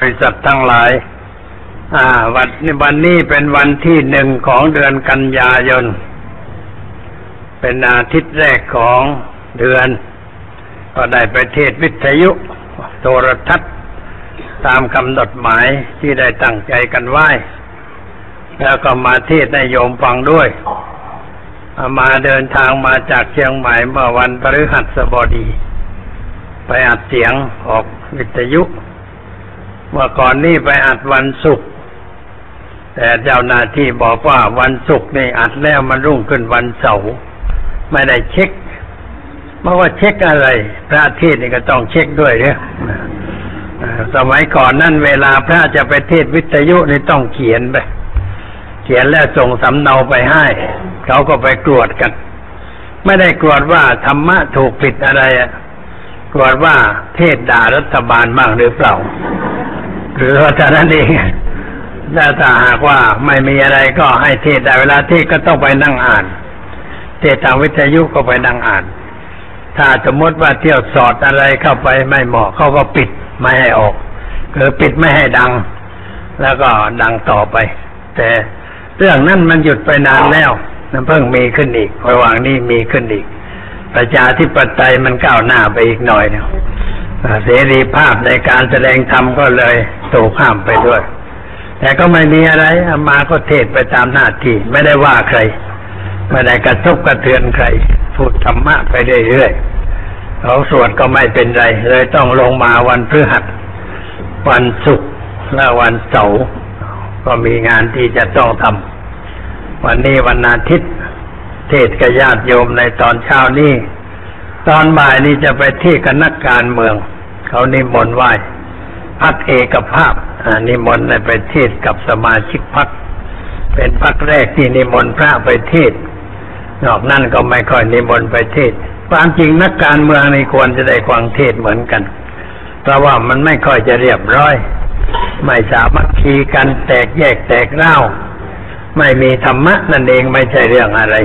บริษัททั้งหลาย อ่า วันนี้วันนี้เป็นวันที่หนึ่งของเดือนกันยายน เป็นอาทิตย์แรกของเดือน ก็ได้ไปเทศวิทยุ โทรทัศน์ ตามกำหนดหมายที่ได้ตั้งใจกันไว้ แล้วก็มาเทศให้โยมฟังด้วย มาเดินทางมาจากเชียงใหม่เมื่อวันพฤหัสบดี ไปอัดเสียงออกวิทยุ เมื่อก่อนนี่ไปอัดวันศุกร์แต่เจ้าหน้าที่บอกว่าวันศุกร์นี่อัดแล้วมันรุ่งขึ้นวันเสาร์ไม่ได้เช็คเมื่อว่าเช็คอะไร พระเทศนี่ก็ต้องเช็คด้วยเนี่ยสมัยก่อนนั่นเวลาพระจะไปเทศวิทยุนี่ต้องเขียนไป เขียนแล้วส่งสำเนาไปให้ เขาก็ไปตรวจกัน ไม่ได้ตรวจว่าธรรมะถูกผิดอะไรอะ ตรวจว่าเทศด่ารัฐบาลบ้างหรือเปล่า หรือว่าจะนั้นเองถ้าถ้าหากว่าไม่มีอะไรก็ให้เทศได้เวลาเทศก็ต้องไปนั่งอ่าน เทศทางวิทยุก็ไปนั่งอ่าน ถ้าสมมติว่าเที่ยวสอดอะไรเข้าไปไม่เหมาะเขาก็ปิดไม่ให้ออกคือปิดไม่ให้ดัง แล้วก็ดังต่อไป แต่เรื่องนั้นมันหยุดไปนานแล้วนั่นเพิ่งมีขึ้นอีกระหว่างนี้มีขึ้นอีก ประชาธิปไตยมันก้าวหน้าไปอีกหน่อยเนี่ยเสรีภาพในการแสดงธรรมก็เลยถูกห้ามไปด้วย แต่ก็ไม่มีอะไรมาก็เทศไปตามหน้าที่ไม่ได้ว่าใคร ไม่ได้กระทบกระเทือนใคร พูดธรรมะไปเรื่อยๆเขาสวดก็ไม่เป็นไร เลยต้องลงมาวันพฤหัส วันศุกร์และวันเสาร์ก็มีงานที่จะต้องทำวันนี้วันอาทิตย์ เทศกับญาติโยมในตอนเช้านี้ ตอนบ่ายนี้จะไปเที่กับนักการเมือง เขานิมนต์ไหว้พักเอกภาพนิมนต์ไปเทศกับสมาชิกพักเป็นพักแรกที่นิมนต์พระไปเทศนอกนั้นก็ไม่ค่อยนิมนต์ไปเทศความจริงนักการเมืองนี่ควรจะได้ฟังเทศเหมือนกัน เพราะว่ามันไม่ค่อยจะเรียบร้อย ไม่สามัคคีกันแตกแยกแตกเล่าไม่มีธรรมะนั่นเองไม่ใช่เรื่องอะไร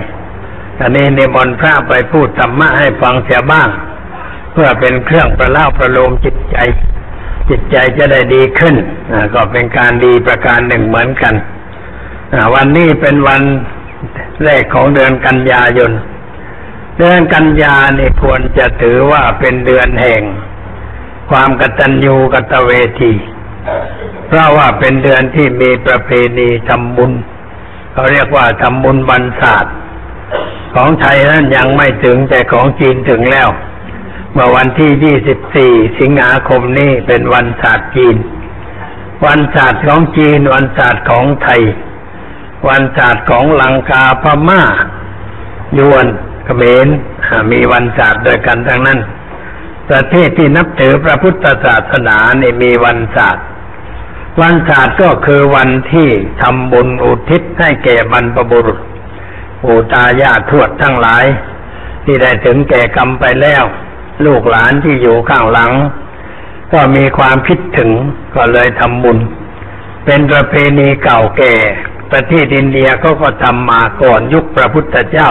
อันนี้นิมนต์พระไปพูดธรรมะให้ฟังเสียบ้าง เพื่อเป็นเครื่องประเล่าประโลมจิตใจ จิตใจจะได้ดีขึ้นก็เป็นการดีประการหนึ่งเหมือนกันวันนี้เป็นวันแรกของเดือนกันยายน เดือนกันยานี่ควรจะถือว่าเป็นเดือนแห่ง ความกตัญญูกตเวทีเพราะว่าเป็นเดือนที่มีประเพณีทำบุญเขาเรียกว่าทำบุญวันศาสตร์ ของไทยนั้นยังไม่ถึงแต่ของจีนถึงแล้ว เมื่อวันที่ 24 สิงหาคมนี้เป็นวันศาสตร์จีน วันศาสตร์ของจีน วันศาสตร์ของไทย วันศาสตร์ของลังกาพม่ายวนเขมรมีวันศาสตร์ด้วยกันทั้งนั้น ประเทศที่นับถือพระพุทธศาสนาเนี่มีวันศาสตร์วันศาสตร์ก็คือวันที่ทำบุญอุทิศให้แก่บรรพบุรุษ ปู่ตายาทวดทั้งหลาย ที่ได้ถึงแก่กรรมไปแล้ว ลูกหลานที่อยู่ข้างหลัง ก็มีความคิดถึงก็เลยทำบุญ เป็นประเพณีเก่าแก่ ประเทศอินเดียก็ก็ทำมาก่อนยุคพระพุทธเจ้า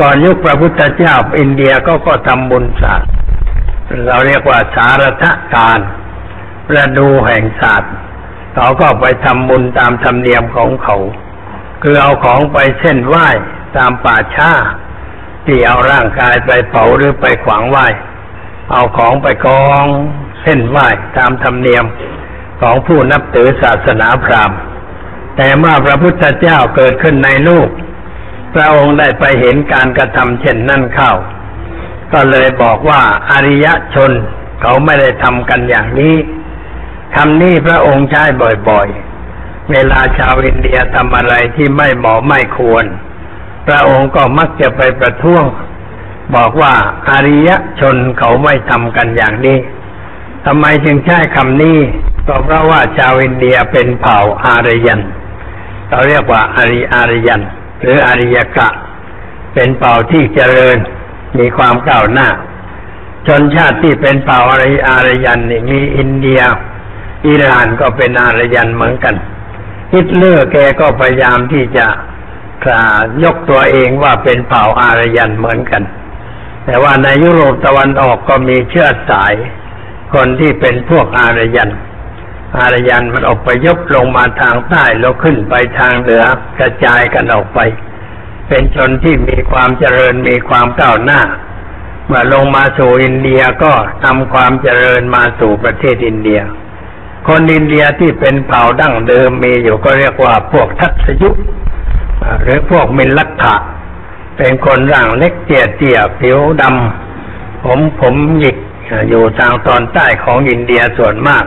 ก่อนยุคพระพุทธเจ้า อินเดียก็ก็ทำบุญศาสตร์เราเรียกว่าสารทการประดูแห่งศาสตร์เขาก็ไปทำบุญตามธรรมเนียมของเขา คือเอาของไปเส้นไหว้ตามป่าช้าที่เอาร่างกายไปเผาหรือไปขวางไหว้ เอาของไปกองเส้นไหว้ตามธรรมเนียมของผู้นับถือศาสนาพราหมณ์ แต่เมื่อพระพุทธเจ้าเกิดขึ้นในลูก พระองค์ได้ไปเห็นการกระทำเช่นนั่นเข้า ก็เลยบอกว่าอริยชนเขาไม่ได้ทำกันอย่างนี้คำนี้พระองค์ใช้บ่อยๆ เวลาชาวอินเดียทำอะไรที่ไม่เหมาะไม่ควร พระองค์ก็มักจะไปประท้วง บอกว่าอาริยชนเขาไม่ทำกันอย่างนี้ทำไมจึงใช้คำนี้ก็เพราะว่าชาวอินเดียเป็นเผ่าอารยันเราเรียกว่าอาริอารยัน หรืออาริยกะ เป็นเผ่าที่เจริญมีความก้าวหน้า ชนชาติที่เป็นเผ่าอาริอารยันนี่มีอินเดีย อิหร่านก็เป็นอารยันเหมือนกัน ฮิตเลอร์แกก็พยายามที่จะยกตัวเองว่าเป็นเผ่าอารยันเหมือนกัน แต่ว่าในยุโรปตะวันออกก็มีเชื้อสาย คนที่เป็นพวกอารยัน อารยันมันออกไปยบลงมาทางใต้แล้วขึ้นไปทางเหนือกระจายกันออกไป เป็นชนที่มีความเจริญมีความก้าวหน้าเมื่อลงมาสู่อินเดียก็นำความเจริญมาสู่ประเทศอินเดีย คนอินเดียที่เป็นเผ่าดั้งเดิมมีอยู่ก็เรียกว่าพวกทัศยุหรือพวกมินลักขะเป็นคนร่างเล็กเตี้ยเตี้ยผิวดำผมผมหยิกอยู่ทางตอนใต้ของอินเดียส่วนมาก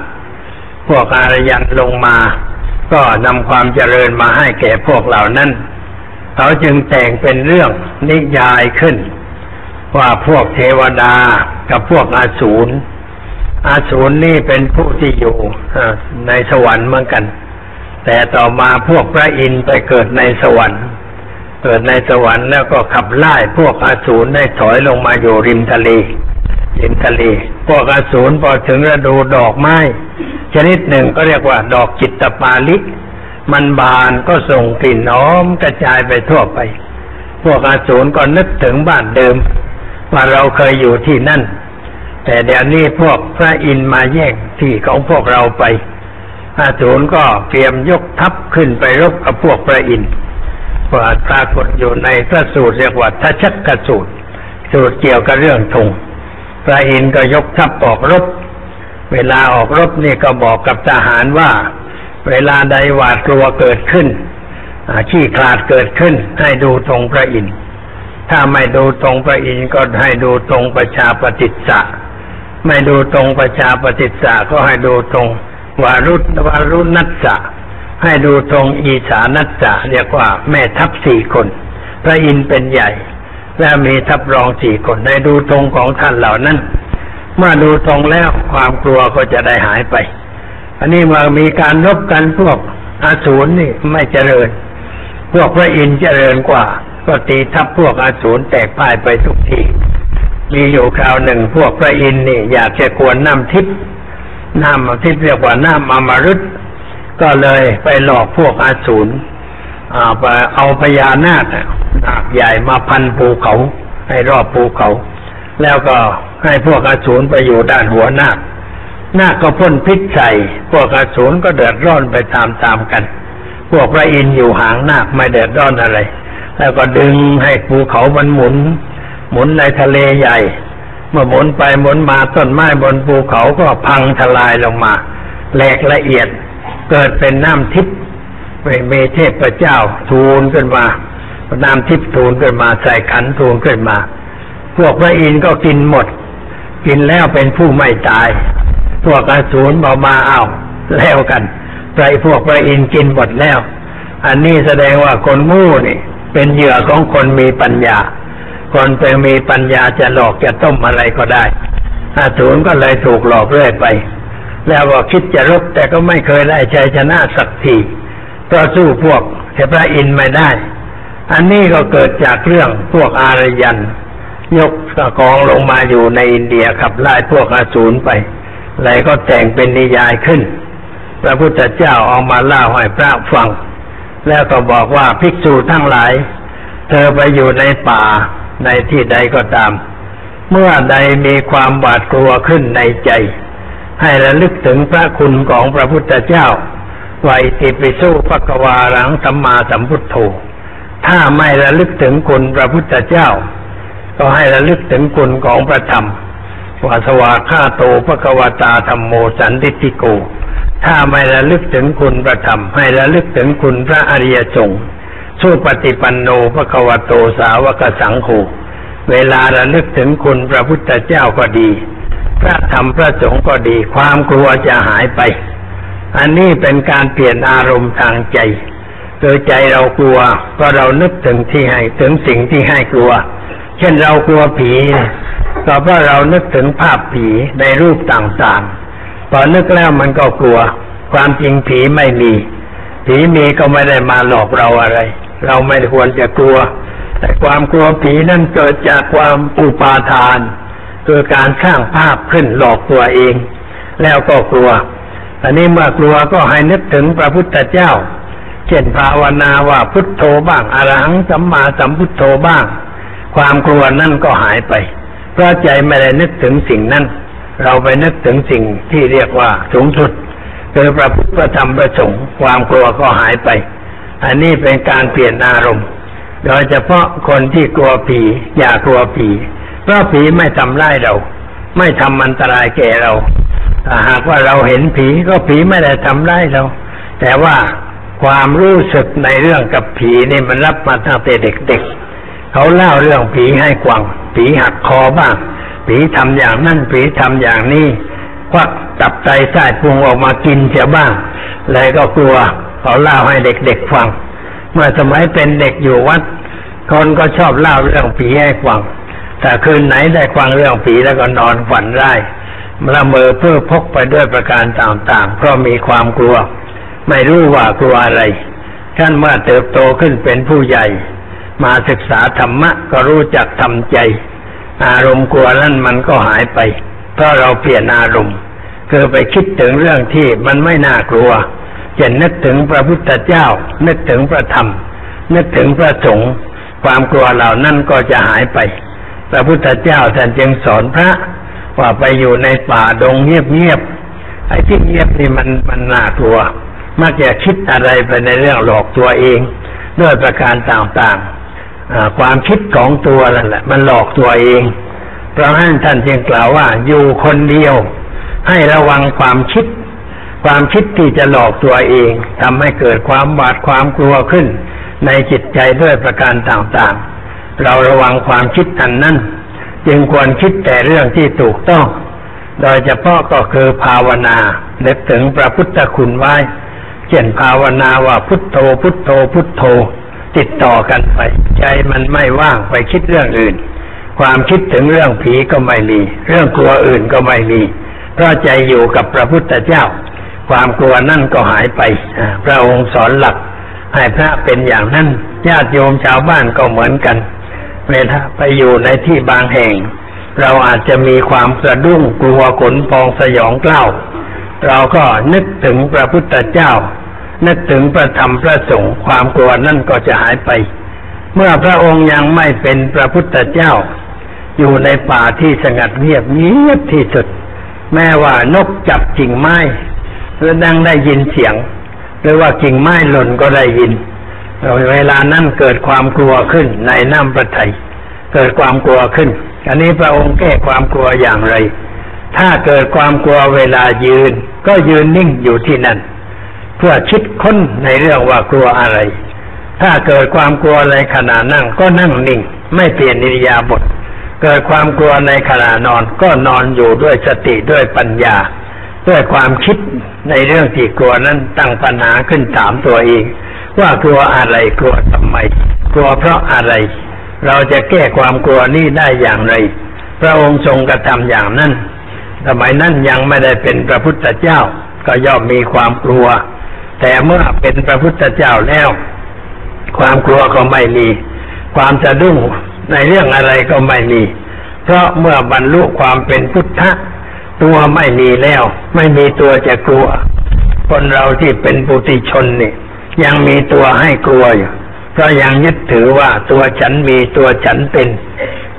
พวกอารยันลงมา ก็นำความเจริญมาให้แก่พวกเหล่านั้น เขาจึงแต่งเป็นเรื่องนิยายขึ้น ว่าพวกเทวดากับพวกอาสูร อาสูรนี่เป็นผู้ที่อยู่ในสวรรค์เหมือนกัน แต่ต่อมาพวกพระอินทร์ไปเกิดในสวรรค์ เกิดในสวรรค์แล้วก็ขับไล่พวกอาสูรได้ถอยลงมาอยู่ริมทะเลริมทะเล พวกอาสูรพอถึงฤดูดอกไม้ ชนิดหนึ่งก็เรียกว่าดอกจิตปาลิ มันบานก็ส่งกลิ่นหอมกระจายไปทั่วไป พวกอาสูรก็นึกถึงบ้านเดิม ว่าเราเคยอยู่ที่นั่น แต่เดี๋ยวนี้พวกพระอินมาแย่งที่ของพวกเราไปอาสูรก็เตรียมยกทัพขึ้นไปรบกับพวกพระอินทร์ปรากฏอยู่ในพระสูตรเรียกว่าทัชกสูตร สูตรเกี่ยวกับเรื่องธงพระอินทร์ก็ยกทัพออกรบ เวลาออกรบนี่ก็บอกกับทหารว่า เวลาใดหวาดกลัวเกิดขึ้นขี้คลาดเกิดขึ้น ให้ดูตรงพระอินทร์ถ้าไม่ดูตรงพระอินทร์ก็ให้ดูตรงประชาปฏิจจ ไม่ดูตรงประชาปฏิจจ์ก็ให้ดูตรงวารุวารุนัจจะให้ดูตรงอีสานัจจะเรียกว่าแม่ทัพสี่คน พระอินทร์เป็นใหญ่ และมีทัพรองสี่คนให้ดูตรงของท่านเหล่านั้น เมื่อดูตรงแล้วความกลัวก็จะได้หายไป อันนี้เมื่อมีการรบกันพวกอาสูรนี่ไม่เจริญ พวกพระอินทร์เจริญกว่า ก็ตีทัพพวกอาสูรแตกพ่ายไปทุกที มีอยู่คราวหนึ่งพวกพระอินทร์นี่อยากจะกวนน้ำทิพย์น้ำทิพย์เรียกว่าน้ำอมฤตก็เลยไปหลอกพวกอาสูรไปเอาพญานาคนาคใหญ่มาพันภูเขา ให้รอบภูเขา แล้วก็ให้พวกอาสูรไปอยู่ด้านหัวนาคนาคก็พ่นพิษใส่พวกอาสูรก็เดือดร้อนไปตามๆกัน พวกพระอินทร์อยู่หางนาคไม่เดือดร้อนอะไร แล้วก็ดึงให้ภูเขามันหมุน หมุนในทะเลใหญ่ เมื่อหมุนไปหมุนมาต้นไม้บนภูเขาก็พังทลายลงมาแหลกละเอียดเกิดเป็นน้ำทิพย์เมเทพเจ้าทูลขึ้นมาน้ำทิพย์ทูลขึ้นมาใส่ขันทูลขึ้นมา พวกพระอินทร์ก็กินหมด กินแล้วเป็นผู้ไม่ตาย พวกอสูรบอกมาเอาแล้วกันไรพวกพระอินทร์กินหมดแล้ว อันนี้แสดงว่าคนงูนี่ เป็นเหยื่อของคนมีปัญญา คนเป็นมีปัญญาจะหลอกจะต้มอะไรก็ได้อาสูรก็เลยถูกหลอกเรื่อยไป แล้วก็คิดจะรบแต่ก็ไม่เคยได้ชัยชนะสักทีก็สู้พวกเทพระอินไม่ได้ อันนี้ก็เกิดจากเรื่องพวกอารยัน ยกกองลงมาอยู่ในอินเดียขับไล่พวกอาสูรไปเลยก็แต่งเป็นนิยายขึ้น พระพุทธเจ้าออกมาเล่าให้พระฟัง แล้วก็บอกว่าภิกษุทั้งหลาย เธอไปอยู่ในป่า ในที่ใดก็ตาม เมื่อใดมีความบาดกลัวขึ้นในใจ ให้ระลึกถึงพระคุณของพระพุทธเจ้าไวติปิสู้พระกวารังสัมมาสัมพุทโธถ้าไม่ระลึกถึงคุณพระพุทธเจ้า ก็ให้ระลึกถึงคุณของพระธรรมวาสวาฆาโตพระกวตาธรรมโมสันติติโก ถ้าไม่ระลึกถึงคุณพระธรรม ให้ระลึกถึงคุณพระอริยสงฆ์ สู้ปฏิปันโนพระกวโตสาวกสังโฆเวลาระลึกถึงคุณพระพุทธเจ้าก็ดี พระธรรมพระสงฆ์ก็ดี ความกลัวจะหายไป อันนี้เป็นการเปลี่ยนอารมณ์ทางใจ โดยใจเรากลัวเพราะเรานึกถึงที่ให้ถึงสิ่งที่ให้กลัว เช่นเรากลัวผีก็เพราะเรานึกถึงภาพผีในรูปต่างๆพอนึกแล้วมันก็กลัว ความจริงผีไม่มี ผีมีก็ไม่ได้มาหลอกเราอะไร เราไม่ควรจะกลัว แต่ความกลัวผีนั่นเกิดจากความอุปาทาน คือการสร้างภาพขึ้นหลอกตัวเอง แล้วก็กลัวอันนี้เมื่อกลัวก็ให้นึกถึงพระพุทธเจ้า เช่นภาวนาว่าพุทโธบ้างอรหังสัมมาสัมพุทโธบ้าง ความกลัวนั่นก็หายไป เพราะใจไม่ได้นึกถึงสิ่งนั้น เราไปนึกถึงสิ่งที่เรียกว่าสูงสุดคือพระพุทธธรรมประสงค์ความกลัวก็หายไป อันนี้เป็นการเปลี่ยนอารมณ์ โดยเฉพาะคนที่กลัวผี อย่ากลัวผี เพราะผีไม่ทำร้ายเรา ไม่ทำอันตรายแก่เราถ้าหากว่าเราเห็นผีก็ผีไม่ได้ทำร้ายเรา แต่ว่าความรู้สึกในเรื่องกับผีนี่มันรับมาตั้งแต่เด็กๆ เขาเล่าเรื่องผีให้กวางผีหักคอบ้าง ผีทำอย่างนั่นผีทำอย่างนี้ควักตับไตไส้พุงออกมากินเสียบ้าง เลยก็กลัว เขาเล่าให้เด็กๆฟัง เมื่อสมัยเป็นเด็กอยู่วัด คนก็ชอบเล่าเรื่องผีให้ฟัง แต่คืนไหนได้ฟังเรื่องผีแล้วก็นอนฝันได้ละเมอเพื่อพกไปด้วยประการต่างๆ เพราะมีความกลัว ไม่รู้ว่ากลัวอะไรท่านเมื่อเติบโตขึ้นเป็นผู้ใหญ่ มาศึกษาธรรมะก็รู้จักทำใจ อารมณ์กลัวนั่นมันก็หายไป เพราะเราเปลี่ยนอารมณ์ คือไปคิดถึงเรื่องที่มันไม่น่ากลัว จะนึกถึงพระพุทธเจ้า นึกถึงพระธรรม นึกถึงพระสงฆ์ความกลัวเหล่านั้นก็จะหายไป พระพุทธเจ้าท่านจึงสอนพระ ว่าไปอยู่ในป่าดงเงียบๆไอ้ที่เงียบนี่มันมันน่ากลัวมักจะคิดอะไรไปในเรื่องหลอกตัวเองด้วยประการต่างๆ ความคิดของตัวนั่นแหละ มันหลอกตัวเอง เพราะฉะนั้นท่านจึงกล่าวว่าอยู่คนเดียว ให้ระวังความคิด ความคิดที่จะหลอกตัวเองทำให้เกิดความหวาดความกลัวขึ้น ในจิตใจด้วยประการต่างๆ เราระวังความคิดอันนั้น จึงควรคิดแต่เรื่องที่ถูกต้อง โดยเฉพาะก็คือภาวนาเนึกถึงพระพุทธคุณไว้เช่นภาวนาว่าพุทโธพุทโธพุทโธ ติดต่อกันไป ใจมันไม่ว่างไปคิดเรื่องอื่น ความคิดถึงเรื่องผีก็ไม่มี เรื่องกลัวอื่นก็ไม่มี เพราะใจอยู่กับพระพุทธเจ้า ความกลัวนั่นก็หายไป พระองค์สอนหลักให้พระเป็นอย่างนั้น ญาติโยมชาวบ้านก็เหมือนกัน เวลาไปอยู่ในที่บางแห่ง เราอาจจะมีความสะดุ้งกลัวขนพองสยองกล้าว เราก็นึกถึงพระพุทธเจ้า นึกถึงพระธรรมพระสงฆ์ความกลัวนั่นก็จะหายไป เมื่อพระองค์ยังไม่เป็นพระพุทธเจ้า อยู่ในป่าที่สงัดเงียบเงียบที่สุด แม้ว่านกจับกิ่งไม้ หรือดังได้ยินเสียง หรือว่ากิ่งไม้หล่นก็ได้ยิน เวลานั้นเกิดความกลัวขึ้นในน้ำประทัยเกิดความกลัวขึ้น อันนี้พระองค์แก้ความกลัวอย่างไร ถ้าเกิดความกลัวเวลายืน ก็ยืนนิ่งอยู่ที่นั่น เพื่อคิดค้นในเรื่องว่ากลัวอะไร ถ้าเกิดความกลัวในขณะนั่งก็นั่งนิ่ง ไม่เปลี่ยนนิยาบท เกิดความกลัวในขณะนอนก็นอนอยู่ด้วยสติด้วยปัญญา ด้วยความคิดในเรื่องที่กลัวนั้นตั้งปัญหาขึ้นถามตัวเอง ว่ากลัวอะไรกลัวทำไม กลัวเพราะอะไร เราจะแก้ความกลัวนี้ได้อย่างไร พระองค์ทรงกระทำอย่างนั้นสมัยนั้นยังไม่ได้เป็นพระพุทธเจ้า ก็ย่อมมีความกลัว แต่เมื่อเป็นพระพุทธเจ้าแล้ว ความกลัวก็ไม่มี ความจะดุ้งในเรื่องอะไรก็ไม่มี เพราะเมื่อบรรลุความเป็นพุทธะ ตัวไม่มีแล้ว ไม่มีตัวจะกลัว คนเราที่เป็นปุถุชนนี่ยังมีตัวให้กลัวอยู่เพราะยังยึดถือว่าตัวฉันมีตัวฉันเป็น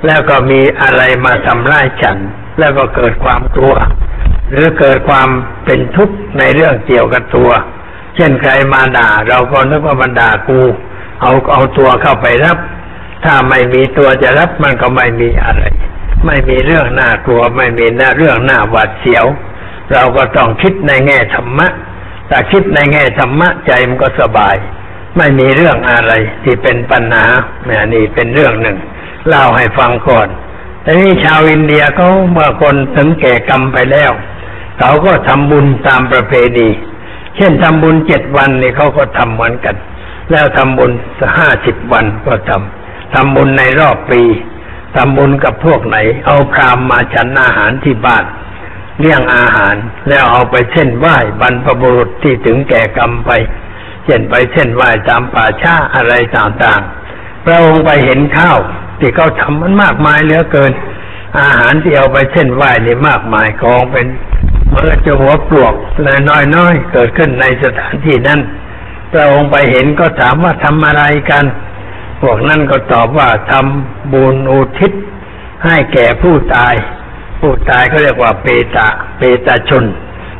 แล้วก็มีอะไรมาทำร้ายฉัน แล้วก็เกิดความกลัว หรือเกิดความเป็นทุกข์ในเรื่องเกี่ยวกับตัว เช่นใครมาด่า เราก็นึกว่ามันด่ากู เอาเอาตัวเข้าไปรับ ถ้าไม่มีตัวจะรับมันก็ไม่มีอะไร ไม่มีเรื่องน่ากลัว ไม่มีเรื่องน่าหวาดเสียว เราก็ต้องคิดในแง่ธรรมะถ้าคิดในแง่ธรรมะใจมันก็สบาย ไม่มีเรื่องอะไรที่เป็นปัญหาแม่นี่เป็นเรื่องหนึ่งเล่าให้ฟังก่อนแต่นี่ชาวอินเดียเขาเมื่อคนถึงแก่กรรมไปแล้วเขาก็ทำบุญตามประเพณี เช่นทำบุญเจ็ดวันนี่เขาก็ทำเหมือนกัน แล้วทำบุญห้าสิบวันก็ทำทำบุญในรอบปี ทำบุญกับพวกไหน เอาพรามมาฉันอาหารที่บ้านเลี้ยงอาหาร แล้วเอาไปเส้นไหว้บรรพบุรุษที่ถึงแก่กรรมไป เช่นไปเส้นไหว้ตามป่าช้าอะไรต่างๆพระองค์ไปเห็นข้าวที่เขาทำมันมากมายเหลือเกิน อาหารที่เอาไปเส้นไหว้นี่มากมายกองเป็นเมื่อจะหัวปลวกเลยน้อยๆเกิดขึ้นในสถานที่นั้นพระองค์ไปเห็นก็ถามว่าทำอะไรกัน พวกนั้นก็ตอบว่าทำบุญอุทิศให้แก่ผู้ตาย ผู้ตายเขาเรียกว่าเปตะ เปตะชน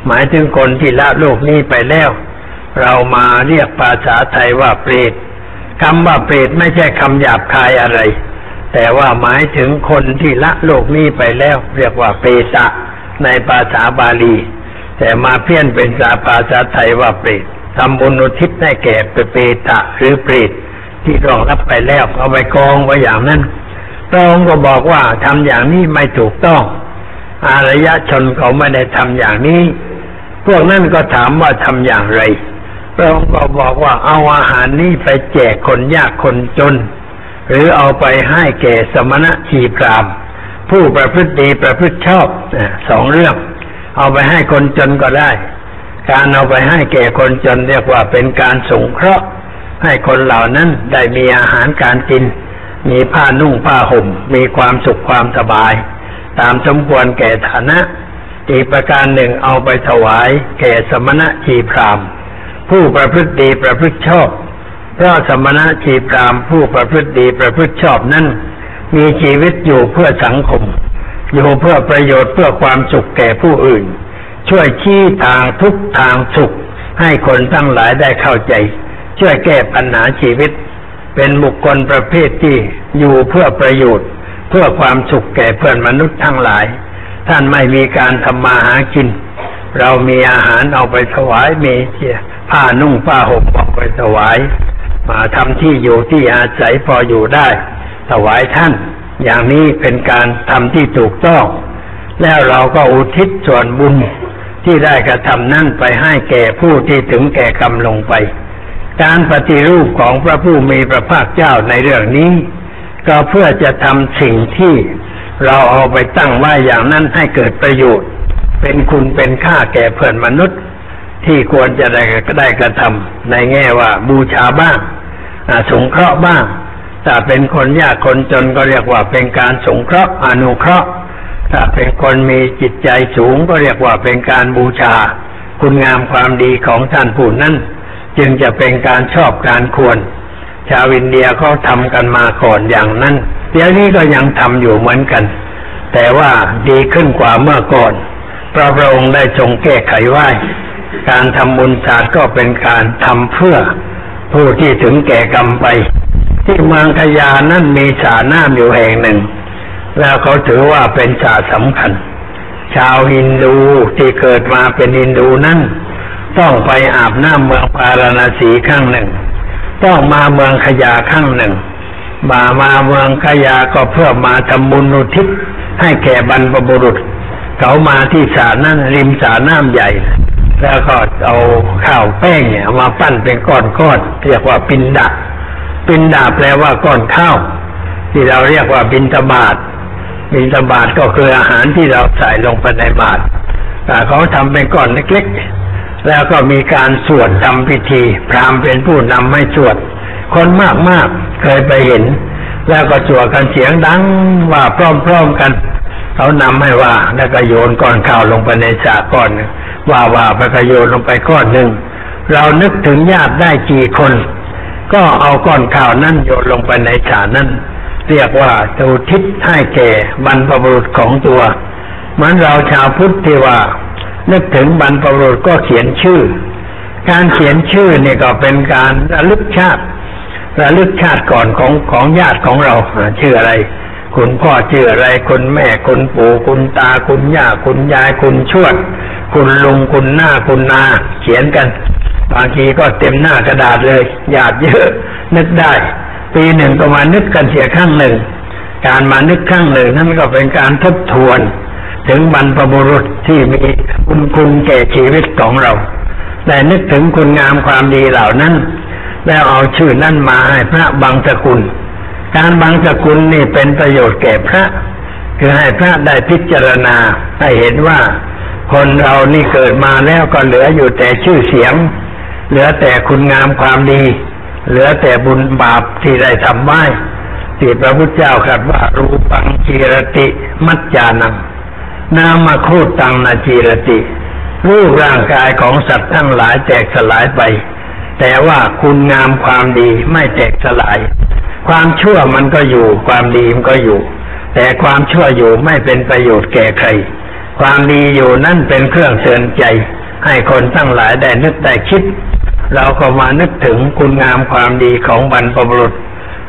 หมายถึงคนที่ละโลกนี้ไปแล้ว เรามาเรียกภาษาไทยว่าเปรตคำว่าเปรตไม่ใช่คำหยาบคายอะไร แต่ว่าหมายถึงคนที่ละโลกนี้ไปแล้ว เรียกว่าเปตะ ในภาษาบาลี แต่มาเพี้ยนเป็นภาษาไทยว่าเปรตทำบุญอุทิศให้แก่เปตะหรือเปรต ที่รองรับไปแล้วเอาไปกองไว้อย่างนั้นพระองค์ก็บอกว่าทำอย่างนี้ไม่ถูกต้อง อารยชนเขาไม่ได้ทำอย่างนี้ พวกนั้นก็ถามว่าทำอย่างไร พระองค์ก็บอกว่าเอาอาหารนี้ไปแจกคนยากคนจน หรือเอาไปให้แก่สมณะชีพรามผู้ประพฤติดีประพฤติชอบสองเรื่อง เอาไปให้คนจนก็ได้ การเอาไปให้แก่คนจนเรียกว่าเป็นการสงเคราะห์ ให้คนเหล่านั้นได้มีอาหารการกิน มีผ้านุ่งผ้าห่ม มีความสุขความสบาย ตามสมควรแก่ฐานะ อีกประการหนึ่งเอาไปถวายแก่สมณะชีพรามผู้ประพฤติดีประพฤติชอบ เพราะสมณะชีพรามผู้ประพฤติดีประพฤติชอบนั้นมีชีวิตอยู่เพื่อสังคม อยู่เพื่อประโยชน์เพื่อความสุขแก่ผู้อื่น ช่วยชี้ทางทุกทางสุข ให้คนทั้งหลายได้เข้าใจ ช่วยแก้ปัญหาชีวิต เป็นบุคคลประเภทที่อยู่เพื่อประโยชน์ เพื่อความสุขแก่เพื่อนมนุษย์ทั้งหลาย ท่านไม่มีการทำมาหากิน เรามีอาหารเอาไปถวายมีเชียผ้านุ่งผ้าห่มเอาไปถวาย มาทำที่อยู่ที่อาศัยพออยู่ได้ ถวายท่าน อย่างนี้เป็นการทำที่ถูกต้องแล้วเราก็อุทิศส่วนบุญที่ได้กระทำนั่นไปให้แก่ผู้ที่ถึงแก่กรรมลงไป การปฏิรูปของพระผู้มีพระภาคเจ้าในเรื่องนี้ ก็เพื่อจะทำสิ่งที่เราเอาไปตั้งไว้อย่างนั้นให้เกิดประโยชน์ เป็นคุณเป็นค่าแก่เพื่อนมนุษย์ ที่ควรจะได้ก็ได้กระทำในแง่ว่าบูชาบ้างสงเคราะห์บ้างถ้าเป็นคนยากคนจนก็เรียกว่าเป็นการสงเคราะห์อนุเคราะห์ ถ้าเป็นคนมีจิตใจสูงก็เรียกว่าเป็นการบูชา คุณงามความดีของท่านผู้นั้น จึงจะเป็นการชอบการควร ชาวอินเดียเขาทำกันมาก่อนอย่างนั้นเดี๋ยวนี้ก็ยังทำอยู่เหมือนกัน แต่ว่าดีขึ้นกว่าเมื่อก่อนพระพระองค์ได้ทรงแก้ไขไว้การทำบุญศาสตร์ก็เป็นการทำเพื่อผู้ที่ถึงแก่กรรมไป ที่เมืองขยานั้นมีสาน้ำอยู่แห่งหนึ่ง แล้วเขาถือว่าเป็นสาสำคัญ ชาวฮินดูที่เกิดมาเป็นฮินดูนั้น ต้องไปอาบน้ำเมืองพาราณสีข้างหนึ่ง ต้องมาเมืองขยาข้างหนึ่ง มามาเมืองขยาก็เพื่อมาทำบุญอุทิศให้แก่บรรพบุรุษ เขามาที่สานั้นริมสาน้ำใหญ่ แล้วก็เอาข้าวแป้งเนี่ยมาปั้นเป็นก้อนๆเรียกว่าปินดะปินดาแปลว่าก้อนข้าว ที่เราเรียกว่าบินตบาทบินตบาทก็คืออาหารที่เราใส่ลงไปในบาตรแต่เขาทำเป็นก้อนเล็กๆ แล้วก็มีการสวดทำพิธี พราหมณ์เป็นผู้นำให้สวด คนมากๆเคยไปเห็น แล้วก็สวดกันเสียงดังว่าพร้อมๆกันเขานำให้ว่าแล้วก็โยนก้อนข้าวลงไปในสาก้อนว่าว่าไปก็โยนลงไปก้อนหนึ่งเรานึกถึงญาติได้กี่คน ก็เอาก้อนข่าวนั้นโยนลงไปในฉานั้นเรียกว่าตูทิศให้แก่บรรพบุรุษของตัว เหมือนเราชาวพุทธที่ว่า นึกถึงบรรพบุรุษก็เขียนชื่อ การเขียนชื่อเนี่ยก็เป็นการระลึกชาติ ระลึกชาติก่อนของของญาติของเราชื่ออะไร คุณพ่อชื่ออะไร คุณแม่ คุณปู่คุณตา คุณย่า คุณยาย คุณชวด คุณลุง คุณหน้า คุณนา เขียนกัน บางทีก็เต็มหน้ากระดาษเลยหยาดเยอะ นึกได้ ปีหนึ่งก็มานึกกันเสียข้างหนึ่ง การมานึกข้างหนึ่งนั่นก็เป็นการทบทวน ถึงบรรพบุรุษที่มีคุณคุณแก่ชีวิตของเรา แต่นึกถึงคุณงามความดีเหล่านั้น แล้วเอาชื่อนั่นมาให้พระบางสกุล การบางสกุลนี่เป็นประโยชน์แก่พระ คือให้พระได้พิจารณาให้เห็นว่า คนเรานี่เกิดมาแล้วก็เหลืออยู่แต่ชื่อเสียง เหลือแต่คุณงามความดี เหลือแต่บุญบาปที่ได้ทำไว้ที่พระพุทธเจ้าตรัสว่ารูปังจีรติมัจจานัง นามาคูตังนาจีรติรูปร่างกายของสัตว์ทั้งหลายแตกสลายไป แต่ว่าคุณงามความดีไม่แตกสลาย ความชั่วมันก็อยู่ ความดีมันก็อยู่ แต่ความชั่วอยู่ไม่เป็นประโยชน์แก่ใคร ความดีอยู่นั่นเป็นเครื่องเตือนใจ ให้คนทั้งหลายได้นึกได้คิด เราก็มานึกถึงคุณงามความดีของบรรพบุรุษ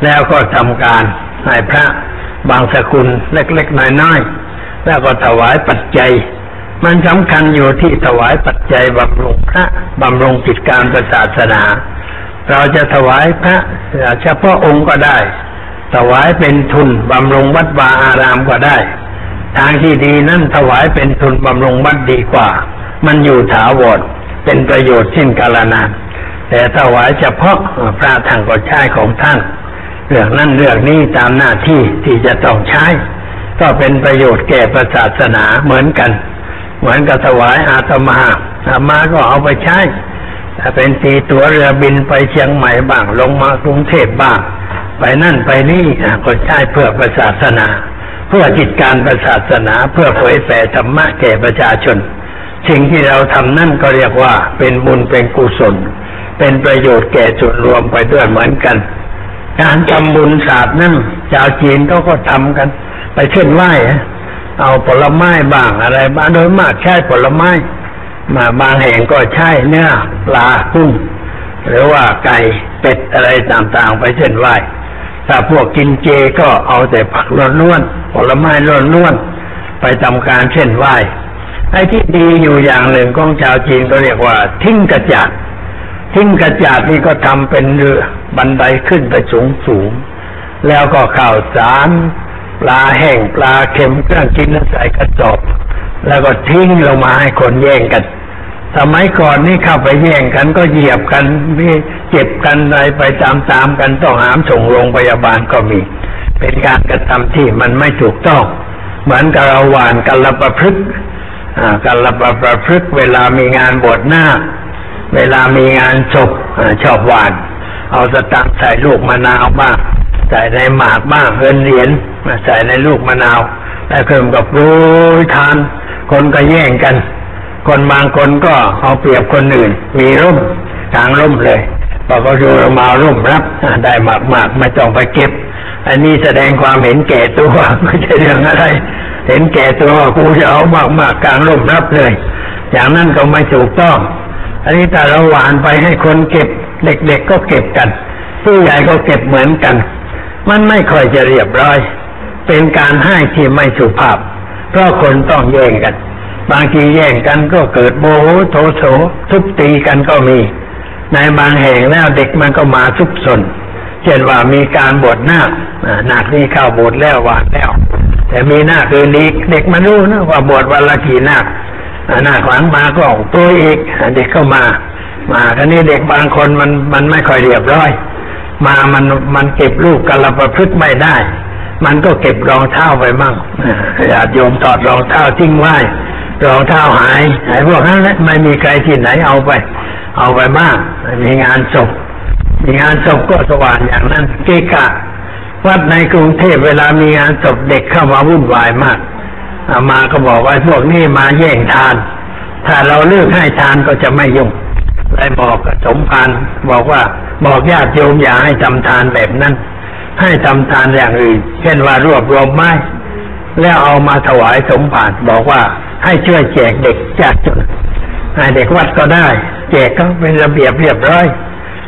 แล้วก็ทำการให้พระบางสกุลเล็กๆน้อยๆ แล้วก็ถวายปัจจัย มันสำคัญอยู่ที่ถวายปัจจัยบำรุงพระบำรุงกิจการศาสนา เราจะถวายพระเฉพาะองค์ก็ได้ ถวายเป็นทุนบำรุงวัดวาอารามก็ได้ ทางที่ดีนั่นถวายเป็นทุนบำรุงวัดดีกว่า มันอยู่ถาวรเป็นประโยชน์สิ้นกาลนานแต่ถวายเฉพาะพระทางก็ใช้ของท่านเรื่องนั่นเรื่องนี้ตามหน้าที่ที่จะต้องใช้ ก็เป็นประโยชน์แก่ศาสนาเหมือนกัน เหมือนกับถวายอาตมาอาตมาก็เอาไปใช้ถ้าเป็นตีตัวเรือบินไปเชียงใหม่บ้าง ลงมากรุงเทพบ้าง ไปนั่นไปนี่ก็ใช้เพื่อศาสนา เพื่อจิตการศาสนาเพื่อเผยแผ่ธรรมะแก่ประชาชน สิ่งที่เราทำนั่นก็เรียกว่าเป็นบุญเป็นกุศล เป็นประโยชน์แก่จุดรวมไปด้วยเหมือนกัน การทำบุญศาสตร์นั่นชาวจีนเขาก็ทำกัน ไปเช่นไหว้เอาผลไม้บ้างอะไรบ้างโดยมากใช้ผลไม้ มาบางแห่งก็ใช้เนื้อปลากุ้งหรือว่าไก่เป็ดอะไรต่างๆ ไปเช่นไหว้ถ้าพวกกินเจก็เอาแต่ผักล้วนๆผลไม้ล้วนๆไปทำการเช่นไหว้ไอ้ที่ดีอยู่อย่างหนึ่งของชาวจีนก็เรียกว่า ทิ้งกระจาดทิ้งกระจาดนี่ก็ทำเป็นเรือบันไดขึ้นไปสูงสูงแล้วก็ข้าวสาร ปลาแห้งปลาเค็มเครื่องกินแล้วใส่กระสอบแล้วก็ทิ้งลงมาให้คนแย่งกัน สมัยก่อนนี่เข้าไปแย่งกันก็เหยียบกันมีเจ็บกันอะไรไปตามๆกันต้องหามส่งโรงพยาบาลก็มี เป็นการกระทำที่มันไม่ถูกต้อง เหมือนกับเราหวานกันละประพฤกกันละประพฤกเวลามีงานบวชหน้า เวลามีงานศพชอบหวาน เอาสตังค์ใส่ลูกมะนาวบ้าง ใส่ในหมากบ้างเงินเหรียญมาใส่ในลูกมะนาวแล้วเพิ่มกับรูยทาน คนก็แย่งกัน คนบางคนก็เอาเปรียบคนอื่น มีร่มกางร่มเลยพอเขาดูเรามาร่มรับได้มากมากม่ต้องไปเก็บ อันนี้แสดงความเห็นแก่ตัวไม่ใช่เรื่องอะไร เห็นแก่ตัวกูจะเอามากมากกลางร่มรับเลย อย่างนั้นก็ไม่ถูกต้อง อันนี้แต่เราหวานไปให้คนเก็บ เด็กๆก็เก็บกัน ผู้ใหญ่ก็เก็บเหมือนกัน มันไม่ค่อยจะเรียบร้อย เป็นการให้ที่ไม่สุภาพ เพราะคนต้องแย่งกัน บางทีแย่งกันก็เกิดโมโหโทโสทุบตีกันก็มี ในบางแห่งแล้วเด็กมันก็มาทุกสนเช่นว่ามีการบวชหน้าหนักนี่เข้าบวชแล้ววานแล้ว แต่มีหน้าคือลีกเด็กมันรู้นะว่าบวชวันละกี่หน้าหน้าขวางมาก็ตัวอีกเด็กก็มา มาทีนี้เด็กบางคนมันมันไม่ค่อยเรียบร้อย มามันมันเก็บลูกกันละประพฤติไม่ได้ มันก็เก็บรองเท้าไปมั่งญาติโยมตอดรองเท้าทิ้งไว้รองเท้าหายไอ้พวกนั้นแหละไม่มีใครที่ไหนเอาไป เอาไปมากมีงานศพมีงานศพก็สว่างอย่างนั้น เกกะ วัดในกรุงเทพเวลามีงานศพเด็กเข้ามาวุ่นวายมากอามาก็บอกว่าพวกนี้มาแย่งทาน ถ้าเราเลือกให้ทานก็จะไม่ยุ่งได้บอกสมภารบอกว่า บอกญาติโยมอย่าให้ทำทานแบบนั้น ให้ทำทานอย่างอื่น เช่นว่ารวบรวมไม้แล้วเอามาถวายสมภารบอกว่าให้ช่วยแจกเด็กจากจนให้เด็กวัดก็ได้ แจกก็เป็นระเบียบเรียบร้อย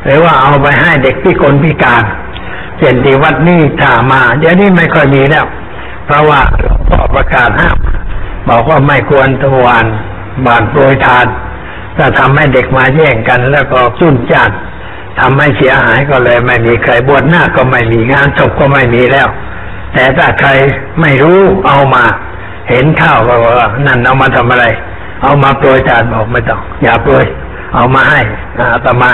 หรือว่าเอาไปให้เด็กพิกลพิการเช่นที่วัดนี้ถ้ามาเดี๋ยวนี้ไม่ค่อยมีแล้ว เพราะว่าหลวงพ่อประกาศห้ามบอกว่าไม่ควรทวารบานโปรยทานถ้าทำให้เด็กมาแย่งกันแล้วก็จุนจัด ทำให้เสียหายก็เลยไม่มีใครบวชหน้าก็ไม่มีงานศพก็ไม่มีแล้ว แต่ถ้าใครไม่รู้เอามา เห็นข้าวก็ว่านั่นเอามาทำอะไร เอามาโปรยทานบอกไม่ต้อง อย่าโปรยเอามาให้อาตมา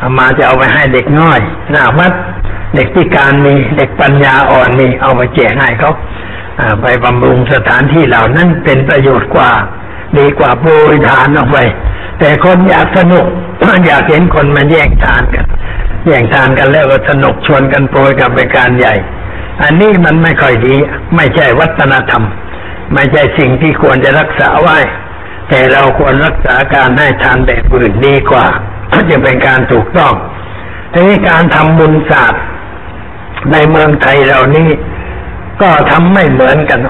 อามาจะเอาไปให้เด็กน้อยหน้าวัดเด็กพิการมีเด็กปัญญาอ่อนมีเอาไปแจกให้เขาไปบำรุงสถานที่เหล่านั้นเป็นประโยชน์กว่า ดีกว่าโปรยทานออกไป แต่คนอยากสนุกอยากเห็นคนมาแย่งทานกัน แย่งทานกันแล้วก็สนุกชวนกันโปรยกับเป็นการใหญ่ อันนี้มันไม่ค่อยดี ไม่ใช่วัฒนธรรม ไม่ใช่สิ่งที่ควรจะรักษาไว้ แต่เราควรรักษาการให้ทานแบบอื่นดีกว่าจะเป็นการถูกต้องทีนี้การทำบุญศาสตร์ในเมืองไทยเรานี้ก็ทำไม่เหมือนกัน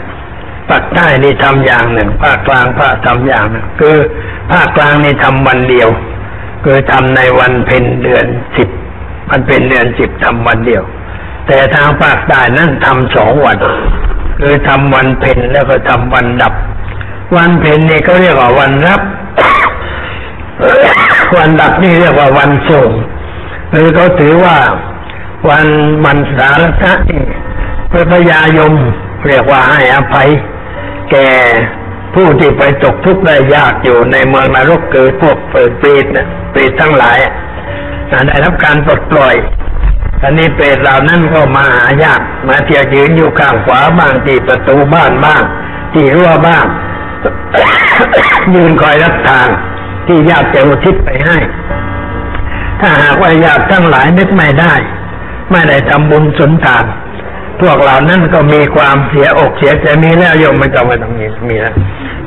ภาคใต้นี่ทำอย่างหนึ่ง ภาคกลางภาคทำอย่างหนึ่งคือภาคกลางนี่ทำวันเดียว คือทำในวันเพ็ญเดือนสิบมันเป็นเดือนสิบทำวันเดียว แต่ทางภาคใต้นั่นทำสองวัน คือทำวันเพ็ญแล้วก็ทำวันดับ วันเพ็ญนี่ก็เรียกว่าวันรับวันดับนี่เรียกว่าวันส่งคือเขาถือว่าวันมันสารทะนี่พระพยายมเรียกว่าให้อภัย แก่ผู้ที่ไปตกทุกข์ได้ยากอยู่ในเมืองนรกเกิดพวกเปิดเปรตนะเปรตทั้งหลายได้รับการปลดปล่อยอันนี้เปรตเหล่านั้นก็มาหายากมาเที่ยวยืนอยู่ข้างขวาบ้างที่ประตูบ้านบ้างที่รั้วบ้าง ยืนคอยรับทางที่ญาติจะอุทิศไปให้ ถ้าหากว่าญาติทั้งหลายนึกไม่ได้ ไม่ได้ทำบุญสุนทาน พวกเหล่านั้นก็มีความเสียอกเสียใจมีแล้วโยมไม่ต้องไม่ต้องมีมีแล้ว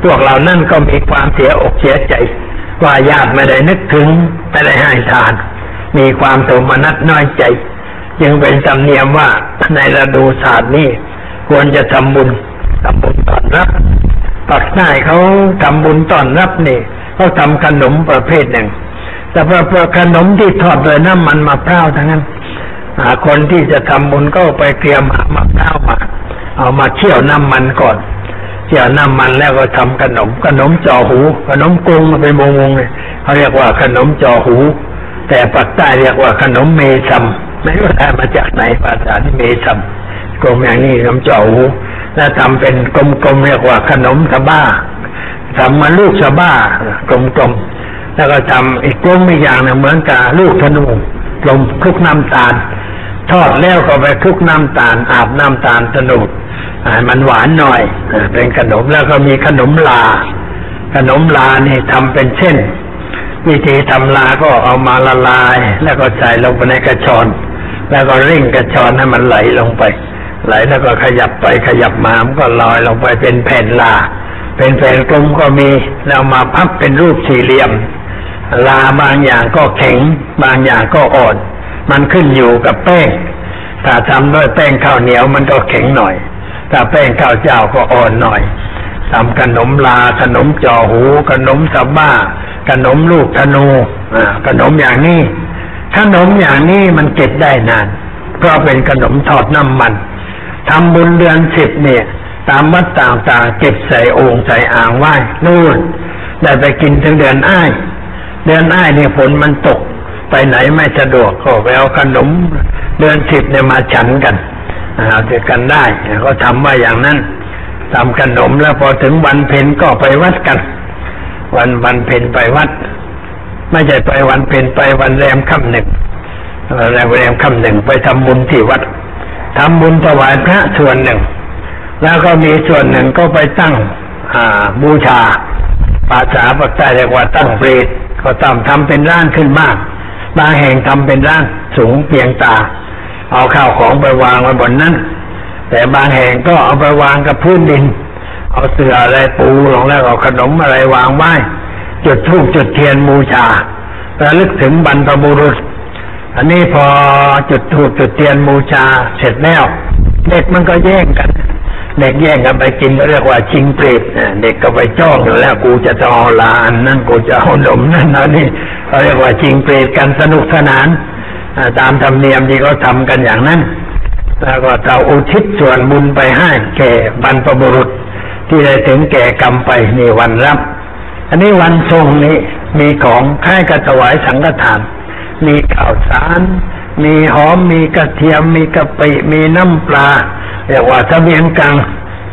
พวกเหล่านั้นก็มีความเสียอกเสียใจ ว่าญาติไม่ได้นึกถึงไม่ได้ให้ทาน มีความโทมนัสน้อยใจ จึงเป็นธรรมเนียมว่าในฤดูศาสตร์นี้ควรจะทำบุญทำบุญตอนรับปักใต้เขาทำบุญตอนรับนี่เขาทำขนมประเภทหนึ่ง แต่พอขนมที่ทอดโดยน้ำมันมะพร้าวทั้งนั้น คนที่จะทำบุญก็ไปเตรียมหามะพร้าวมาเอามาเคี่ยวน้ำมันก่อนเคี่ยวน้ำมันแล้วก็ทำขนมขนมจ่อหู ขนมกรุงเป็นวงวงเลยเขาเรียกว่าขนมจ่อหู แต่ปักใต้เรียกว่าขนมเมซัมไม่รู้ได้มาจากไหนภาษาที่เมซัมกลมอย่างนี้ขนมจ่อหูแล้วทำเป็นกลมๆเรียกว่าขนมสะบ้าทำมาลูกสะบ้ากลมๆแล้วก็ทำอีกกลมอีกอย่างนึ่งเหมือนกับลูกธนูกลมคลุกน้ำตาล ทอดแล้วก็ไปคลุกน้ำตาล อาบน้ำตาลสนุกมันหวานหน่อย เป็นขนมแล้วก็มีขนมลา ขนมลานี่ทำเป็นเช่น วิธีทำลาก็เอามาละลาย แล้วก็ใส่ลงไปในกระชอน แล้วก็เร่งกระชอนให้มันไหลลงไป ไหลแล้วก็ขยับไปขยับมามันก็ลอยลงไปเป็นแผ่นลา เป็นแผ่นกลมก็มีแล้วมาพับเป็นรูปสี่เหลี่ยม ลาบางอย่างก็แข็ง บางอย่างก็อ่อน มันขึ้นอยู่กับแป้ง ถ้าทำด้วยแป้งข้าวเหนียวมันก็แข็งหน่อย ถ้าแป้งข้าวเจ้าก็อ่อนหน่อยทำขนมลาขนมจ่อหูขนมสะบ้า ขนมลูกธนูขนมอย่างนี้ ขนมอย่างนี้มันเก็บได้นาน เพราะเป็นขนมทอดน้ำมันทำบุญเดือนสิบเนี่ย ตามวัดต่างๆเก็บใส่โอ่งใส่อ่างไหว้นู่นได้ไปกินถึงเดือนอ้าย เดือนอ้ายเนี่ยฝนมันตก ไปไหนไม่สะดวกก็ไปเอาขนมเดือนสิบเนี่ยมาฉันกันเอาเจอกันได้ก็ทำว่าอย่างนั้นทำขนมแล้วพอถึงวันเพ็ญก็ไปวัดกัน วันวันเพ็ญไปวัด ไม่ใช่ไปวันเพ็ญไปวันแรมค่ำหนึ่งแรมแรมค่ำหนึ่งไปทำบุญที่วัดทำบุญถวายพระส่วนหนึ่ง แล้วก็มีส่วนหนึ่งก็ไปตั้งบูชาภาษาภาคใต้เรียกว่าตั้งเปรตก็ตามทำเป็นร้านขึ้นมาก บางแห่งทำเป็นร้านสูงเพียงตา เอาข้าวของไปวางไว้บนนั้น แต่บางแห่งก็เอาไปวางกับพื้นดิน เอาเสื่ออะไรปูลงแล้วเอาขนมอะไรวางไว้จุดธูปจุดเทียนบูชาระลึกถึงบรรพบุรุษ อันนี้พอจุดถูกจุดเทียนบูชาเสร็จแล้วเด็กมันก็แย่งกันเด็กแย่งกันไปกินเรียกว่าชิงเปรตเด็กก็ไปจ้องอยู่แล้ว กูจะเอาลานนั่นกูจะเอาหนมนั่นนะนี่ เขาเรียกว่าชิงเปรตกันสนุกสนานตามธรรมเนียมที่เขาทากันอย่างนั้น แล้วก็เราอุทิศส่วนบุญไปให้แก่บรรพบุรุษ ที่ได้ถึงแก่กรรมไปนี่วันรับ อันนี้วันทรงนี้มีของค่ายกระถวายสังฆทาน มีข้าวสาร มีหอมมีกระเทียม มีกะปิมีน้ำปลาเรียกว่าทะเบียนกัง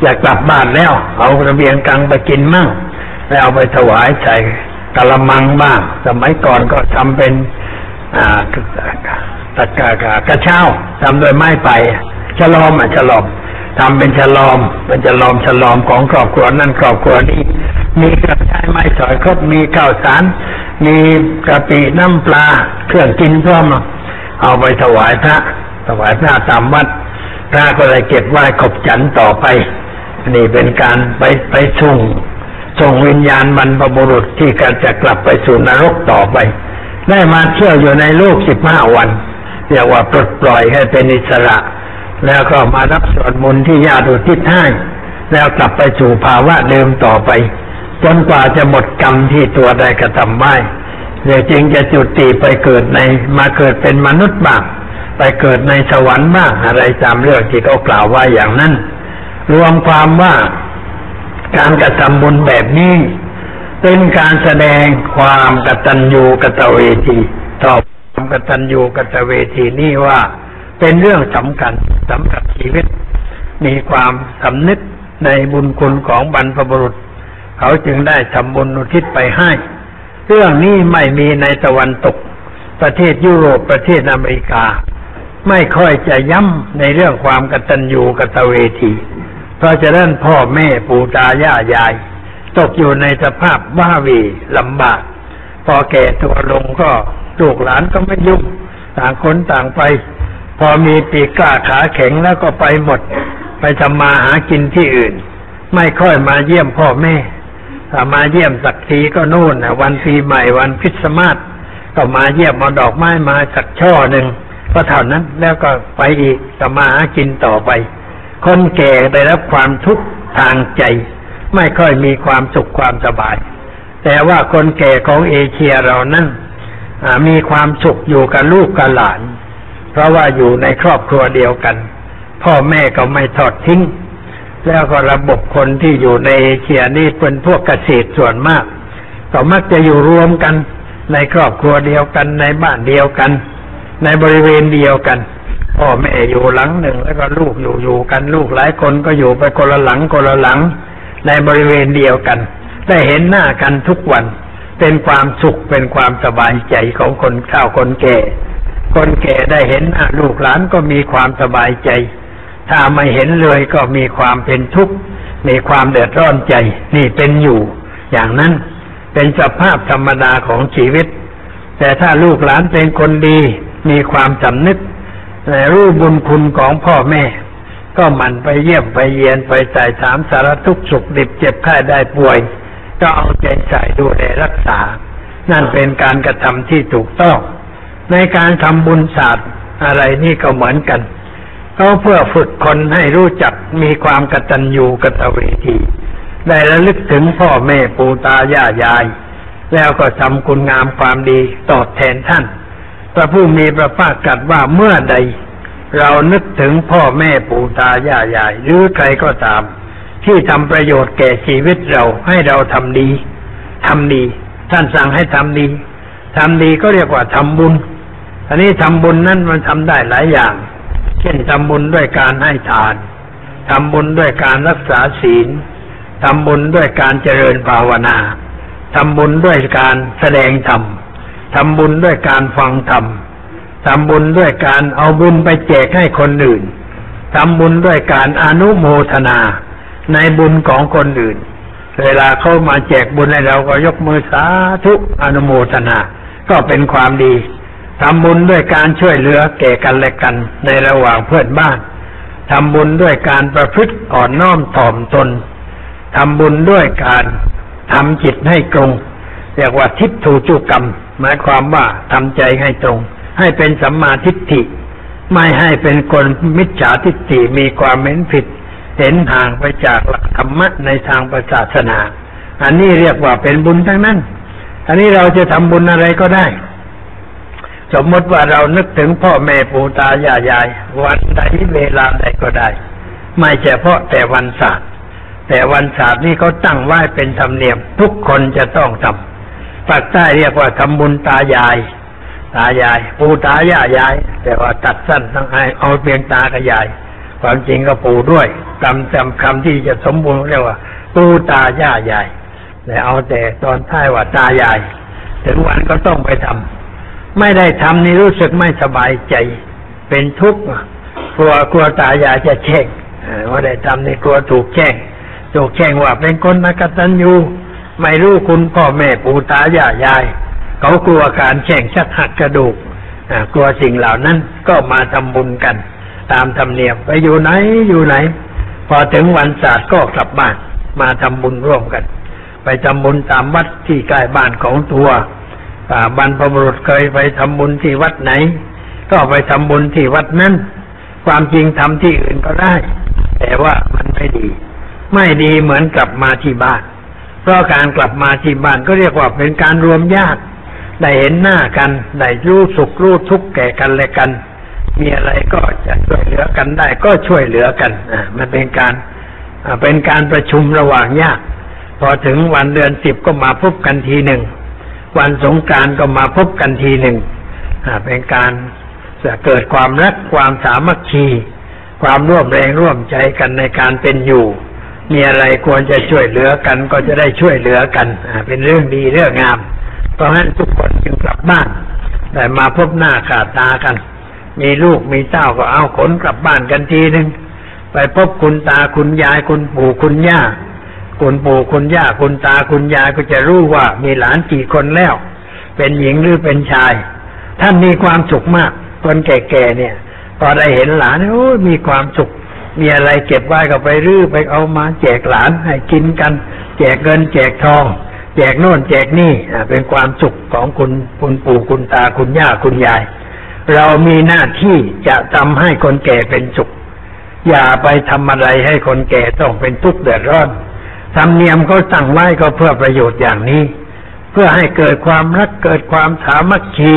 อยากกลับบ้านแล้ว เอาทะเบียนกังไปกินมั่งแล้วเอาไปถวายใส่ กะละมังบ้าง สมัยก่อนก็ทำเป็นอ่าตะกากกระเช้าทำโดยไม้ไผ่ฉลอมอะฉลอมทำเป็นฉลอม เป็นฉลอมฉลอมของครอบครัวนั่นครอบครัวนี้มีกระชายไม้สอยครบมีข้าวสาร มีกะปิน้ำปลา เครื่องกินพร้อมเอาไปถวายพระ ถวายพระตามวัด พระก็เลยเก็บไว้ขบฉันต่อไป นี่เป็นการไปไปส่ง ส่งวิญญาณบรรพบุรุษที่กจะกลับไปสู่นรกต่อไป ได้มาเที่ยวอยู่ในโลกสิบห้าวันเรียกว่าปลดปล่อยให้เป็นอิสระ แล้วก็มารับส่วนบุญที่ญาติอุทิศให้แล้วกลับไปสู่ภาวะเดิมต่อไป จนกว่าจะหมดกรรมที่ตัวได้กระทำไว้เดี๋ยวจึงจะจุติไปเกิดในมาเกิดเป็นมนุษย์บ้างไปเกิดในสวรรค์บ้างอะไรตามเรื่องที่เขากล่าวว่าอย่างนั้น รวมความว่า การกระทำบุญแบบนี้ เป็นการแสดงความกตัญญูกตเวทีต่อความกตัญญูกตเวทีนี่ว่าเป็นเรื่องสำคัญสำหรับชีวิต มีความสำนึกในบุญคุณของบรรพบุรุษ เขาจึงได้ทำบุญอุทิศไปให้ เรื่องนี้ไม่มีในตะวันตก ประเทศยุโรปประเทศอเมริกา ไม่ค่อยจะย้ำในเรื่องความกตัญญูกตเวที เพราะจะเนั้นพ่อแม่ปู่ตายายยาย ตกอยู่ในสภาพบ้าวีลำบาก พอแก่ตัวลงก็ลูกหลานก็ไม่ยุ่ง ต่างคนต่างไป พอมีปีกกล้าขาแข็งแล้วก็ไปหมด ไปทำมาหากินที่อื่น ไม่ค่อยมาเยี่ยมพ่อแม่ถ้ามาเยี่ยมสักทีก็นู่นนะวันปีใหม่วันคริสต์มาสก็มาเยี่ยมมาดอกไม้มาสักช่อหนึ่งก็เท่านั้นแล้วก็ไปอีกก็มาหากินต่อไป คนแก่ได้รับความทุกข์ทางใจ ไม่ค่อยมีความสุขความสบาย แต่ว่าคนแก่ของเอเชียเรานั้นมีความสุขอยู่กับลูกกับหลาน เพราะว่าอยู่ในครอบครัวเดียวกัน พ่อแม่ก็ไม่ทอดทิ้ง แล้วก็ระบบคนที่อยู่ในเอเชียนี่เป็นพวกเกษตรส่วนมาก ก็มักจะอยู่รวมกันในครอบครัวเดียวกันในบ้านเดียวกัน ในบริเวณเดียวกัน พ่อแม่อยู่หลังหนึ่ง แล้วก็ลูกอยู่อยู่กันลูกหลายคนก็อยู่ไปคนละหลังคนละหลัง ในบริเวณเดียวกัน ได้เห็นหน้ากันทุกวัน เป็นความสุขเป็นความสบายใจของคนเฒ่าคนแก่ คนแก่ได้เห็นหน้าลูกหลานก็มีความสบายใจ ถ้าไม่เห็นเลยก็มีความเป็นทุกข์มีความเดือดร้อนใจ นี่เป็นอยู่อย่างนั้นเป็นสภาพธรรมดาของชีวิต แต่ถ้าลูกหลานเป็นคนดี มีความสำนึก และรู้บุญคุณของพ่อแม่ ก็หมันไปเยี่ยมไปเยียนไปใส่ถามสารทุกข์สุขดิบเจ็บไข้ได้ป่วย ก็เอาใจใส่ดูแลรักษา นั่นเป็นการกระทำที่ถูกต้อง ในการทำบุญศาสตร์อะไรนี่ก็เหมือนกันเขาเพื่อฝึกคนให้รู้จักมีความกตัญญูกตเวทีได้ระลึกถึงพ่อแม่ปู่ตายายาย แล้วก็ทำคุณงามความดีตอบแทนท่าน ระผู้มีพระภาคตรัสว่าเมื่อใด เรานึกถึงพ่อแม่ปู่ตายายยายหรือใครก็ตาม ที่ทำประโยชน์แก่ชีวิตเราให้เราทำดีทำดี ท่านสั่งให้ทำดีทำดีก็เรียกว่าทำบุญอันนี้ทำบุญนั้นมันทำได้หลายอย่าง เช่นทำบุญด้วยการให้ทานทำบุญด้วยการรักษาศีลทำบุญด้วยการเจริญภาวนาทำบุญด้วยการแสดงธรรม ทำบุญด้วยการฟังธรรมทำบุญด้วยการเอาบุญไปแจกให้คนอื่นทำบุญด้วยการอนุโมทนาในบุญของคนอื่น เวลาเขามาแจกบุญให้เราก็ยกมือสาธุอนุโมทนา ก็เป็นความดีทำบุญด้วยการช่วยเหลือแก่กันและกันในระหว่างเพื่อนบ้านทำบุญด้วยการประพฤติอ่อนน้อมถ่อมตนทำบุญด้วยการทำจิตให้ตรง เรียกว่าทิฏฐุจุกรรม หมายความว่าทำใจให้ตรง ให้เป็นสัมมาทิฏฐิ ไม่ให้เป็นคนมิจฉาทิฏฐิมีความเห็นผิด เห็นห่างไปจากหลักธรรมะในทางศาสนา อันนี้เรียกว่าเป็นบุญทั้งนั้น อันนี้เราจะทำบุญอะไรก็ได้ สมมติว่าเรานึกถึงพ่อแม่ปู่ตายายยาย วันใดเวลาใดก็ได้ ไม่เฉพาะแต่วันศาสตร์แต่วันศาสตร์นี่เขาตั้งไว้เป็นธรรมเนียม ทุกคนจะต้องทำ ภาคใต้เรียกว่าทำบุญตายาย ตายาย ปู่ตายายาย แต่ว่าตัดสั้นทั้งให้เอาเพียงตากับยาย ความจริงก็ปู่ด้วยจำจำคำที่จะสมบูรณ์เรียกว่า ปู่ตายายายแต่เอาแต่ตอนท้ายว่าตายายถึงวันก็ต้องไปทำไม่ได้ทำนี่รู้สึกไม่สบายใจ เป็นทุกข์กลัวกลัวตายายจะแช่งว่าได้ทำนี่กลัวถูกแช่งถูกแช่งว่าเป็นคนนักตัญญู ไม่รู้คุณพ่อแม่ปู่ตายายาย เขากลัวการแช่งชักหักกระดูกกลัวสิ่งเหล่านั้นก็มาทำบุญกัน ตามธรรมเนียมไปอยู่ไหนอยู่ไหน พอถึงวันศาสตร์ก็กลับบ้านมาทำบุญร่วมกัน ไปทำบุญตามวัดที่ใกล้บ้านของตัวบรรพบุรุษเคยไปทำบุญที่วัดไหน ก็ไปทำบุญที่วัดนั้น ความจริงทำที่อื่นก็ได้ แต่ว่ามันไม่ดี ไม่ดีเหมือนกลับมาที่บ้าน ราะการกลับมาที่บ้านก็เรียกว่าเป็นการรวมญาติได้เห็นหน้ากันได้รู้สุขรู้ทุกข์แก่กันและกัน มีอะไรก็จะช่วยเหลือกันได้ก็ช่วยเหลือกันอ่ามันเป็นการเป็นการประชุมระหว่างญาติพอถึงวันเดือนสิบก็มาพบกันทีหนึ่ง วันสงการก็มาพบกันทีหนึ่งเป็นการจะเกิดความรักความสามัคคี ความร่วมแรงร่วมใจกันในการเป็นอยู่ มีอะไรควรจะช่วยเหลือกันก็จะได้ช่วยเหลือกันเป็นเรื่องดีเรื่องงาม เพราะฉะนั้นทุกคนจึงกลับบ้าน แต่มาพบหน้าขาดตากัน มีลูกมีเต้าก็เอาขนกลับบ้านกันทีหนึ่งไปพบคุณตาคุณยายคุณปู่คุณย่าคุณปู่คุณย่าคุณตาคุณยายก็จะรู้ว่ามีหลานกี่คนแล้ว เป็นหญิงหรือเป็นชาย ท่านมีความสุขมากคนแก่ๆเนี่ย พอได้เห็นหลานโอ้มีความสุข มีอะไรเก็บไว้ก็ไปรื้อไปเอามาแจกหลานให้กินกัน แจกเงิน แจกทอง แจกโน่นแจกนี่เป็นความสุขของคุณคุณปู่คุณตาคุณย่าคุณยาย เรามีหน้าที่จะทำให้คนแก่เป็นสุข อย่าไปทำอะไรให้คนแก่ต้องเป็นทุกข์เดือดร้อนธรรมเนียมเขาตั้งไว้ก็เพื่อประโยชน์อย่างนี้ เพื่อให้เกิดความรักเกิดความสามัคคี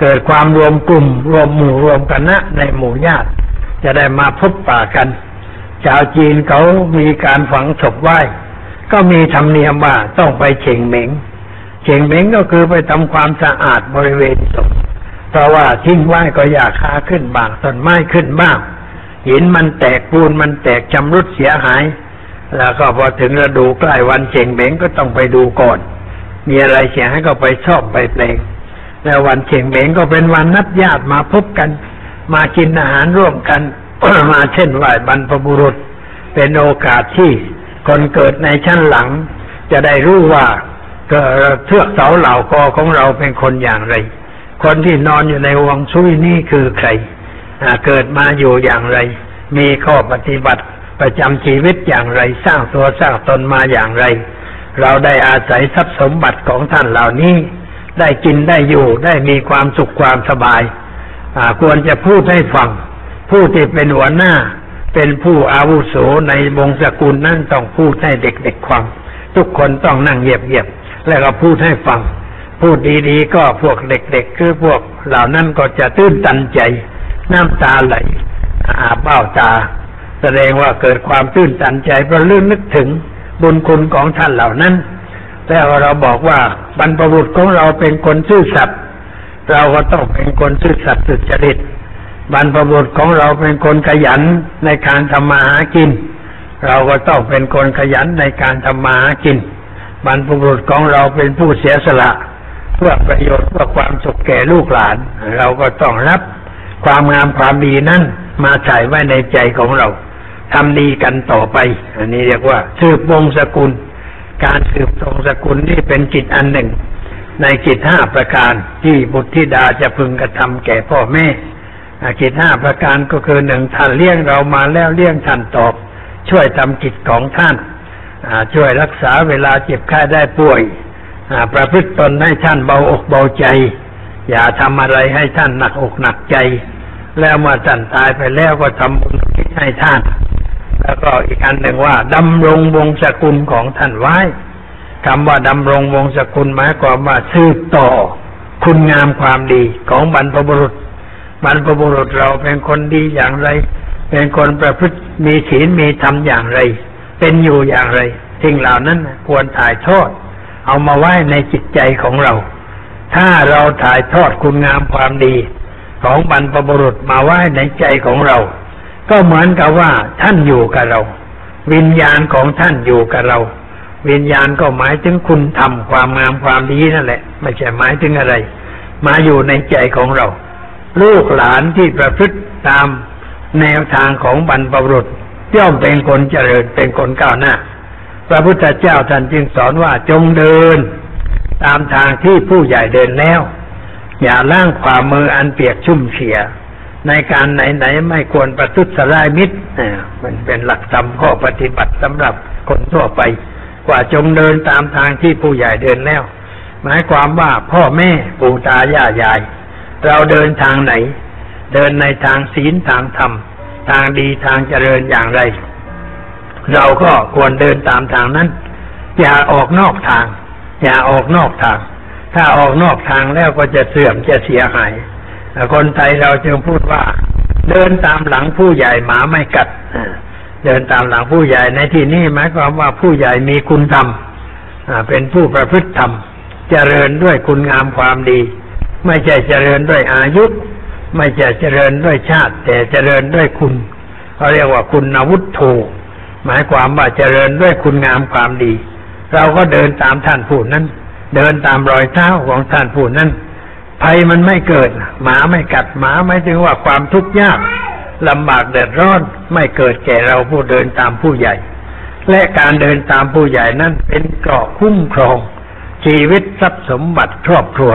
เกิดความรวมกลุ่ม รวมหมู่รวมคณะในหมู่ญาติ จะได้มาพบป่ากัน ชาวจีนเขามีการฝังศพไหว้ ก็มีธรรมเนียมว่าต้องไปเฉ่งเหม็งเฉ่งเหม็งก็คือไปทำความสะอาดบริเวณศพเพราะว่าทิ้งไหว้ก็อยากคาขึ้นบางต้นไม้ขึ้นบ้างหินมันแตกปูนมันแตกชำรุดเสียหาย แล้วก็พอถึงฤดูใกล้วันเชงเบงก็ต้องไปดูก่อน มีอะไรเสียให้ก็ไปชอบไปเพลงแล้ววันเชงเบงก็เป็นวันนัดญาติมาพบกัน มากินอาหารร่วมกัน มาเช่นไหวบรรพบุรุษ เป็นโอกาสที่คนเกิดในชั้นหลัง จะได้รู้ว่าเทือกเสาเหล่ากอของเราเป็นคนอย่างไร คนที่นอนอยู่ในวงชุยนี่คือใครเกิดมาอยู่อย่างไร มีข้อปฏิบัติประจำชีวิตอย่างไรสร้างตัวสร้างตนมาอย่างไร เราได้อาศัยทรัพย์สมบัติของท่านเหล่านี้ ได้กินได้อยู่ได้มีความสุขความสบาย ควรจะพูดให้ฟัง ผู้ที่เป็นหัวหน้า เป็นผู้อาวุโสในวงศกุลนั่นต้องพูดให้เด็กๆฟัง ทุกคนต้องนั่งเงียบๆแล้วก็พูดให้ฟัง พูดดีๆ ก็พวกเด็กๆคือพวกเหล่านั้นก็จะตื้นตันใจ น้ำตาไหลอาเบ้าตา แสดงว่าเกิดความตื้นตันใจเพราะลื่นนึกถึงบุญคุณของท่านเหล่านั้นแล้วเราบอกว่าบรรพบุรุษของเราเป็นคนซื่อสัตย์ เราก็ต้องเป็นคนซื่อสัตย์สุจริตบรรพบุรุษของเราเป็นคนขยันในการทำมาหากิน เราก็ต้องเป็นคนขยันในการทำมาหากินบรรพบุรุษของเราเป็นผู้เสียสละ เพื่อประโยชน์เพื่อความสุขแก่ลูกหลาน เราก็ต้องรับความงามความดีนั้นมาใส่ไว้ในใจของเราทำดีกันต่อไป อันนี้เรียกว่า สืบวงศกุล การสืบวงศกุลนี่เป็นกิจอันหนึ่ง ในกิจห้าประการที่บุตรธิดาจะพึงกระทำแก่พ่อแม่กิจห้าประการก็คือหนึ่งท่านเลี้ยงเรามาแล้วเลี้ยงท่านตอบ ช่วยทำกิจของท่านช่วยรักษาเวลาเจ็บไข้ได้ป่วยประพฤติตนให้ท่านเบาอกเบาใจ อย่าทำอะไรให้ท่านหนักอกหนักใจ แล้วเมื่อท่านตายไปแล้วก็ทำบุญให้ท่าน แล้วก็อีกอันหนึ่งว่าดำรงวงศกุลของท่านไว้ คำว่าดำรงวงศกุลหมายความว่าสืบต่อคุณงามความดีของบรรพบุรุษ บรรพบุรุษเราเป็นคนดีอย่างไร เป็นคนประพฤติมีศีลมีธรรมอย่างไร เป็นอยู่อย่างไรสิ่งเหล่านั้นควรถ่ายทอด เอามาไว้ในจิตใจของเรา ถ้าเราถ่ายทอดคุณงามความดีของบรรพบุรุษมาไว้ในใจของเรา ก็เหมือนกับว่าท่านอยู่กับเรา วิญญาณของท่านอยู่กับเรา วิญญาณก็หมายถึงคุณธรรมความงามความดีนั่นแหละ ไม่ใช่หมายถึงอะไร มาอยู่ในใจของเรา ลูกหลานที่ประพฤติตามแนวทางของบรรพบุรุษย่อมเป็นคนเจริญเป็นคนก้าวหน้า พระพุทธเจ้าท่านจึงสอนว่าจงเดิน ตามทางที่ผู้ใหญ่เดินแล้ว อย่าล่างความืออันเปียกชุ่มเฉีย ในการไหนๆไม่ควรประทุษร้ายมิตรมันเป็นหลักธรรมข้อปฏิบัติสำหรับคนทั่วไป ว่าจงเดินตามทางที่ผู้ใหญ่เดินแล้ว หมายความว่าพ่อแม่ปู่ตายายยาย เราเดินทางไหน เดินในทางศีลทางธรรม ทางดีทางเจริญอย่างไร เราก็ควรเดินตามทางนั้น อย่าออกนอกทาง อย่าออกนอกทาง ถ้าออกนอกทางแล้วก็จะเสื่อมจะเสียหายคนไทยเราจึงพูดว่า เดินตามหลังผู้ใหญ่หมาไม่กัด เดินตามหลังผู้ใหญ่ในที่นี้หมายความว่าผู้ใหญ่มีคุณธรรมเป็นผู้ประพฤติธรรม เจริญด้วยคุณงามความดี ไม่ใช่เจริญด้วยอายุ ไม่ใช่เจริญด้วยชาติ แต่เจริญด้วยคุณเขาเรียกว่าคุณนวุฒโธหมายความว่าเจริญด้วยคุณงามความดี เราก็เดินตามท่านผู้นั้น เดินตามรอยเท้าของท่านผู้นั้นภัยมันไม่เกิด หมาไม่กัดหมาไม่ถึงว่าความทุกข์ยาก ลำบากเดือดร้อนไม่เกิดแก่เราผู้เดินตามผู้ใหญ่ และการเดินตามผู้ใหญ่นั้นเป็นเกราะคุ้มครอง ชีวิตทรัพย์สมบัติครอบครัว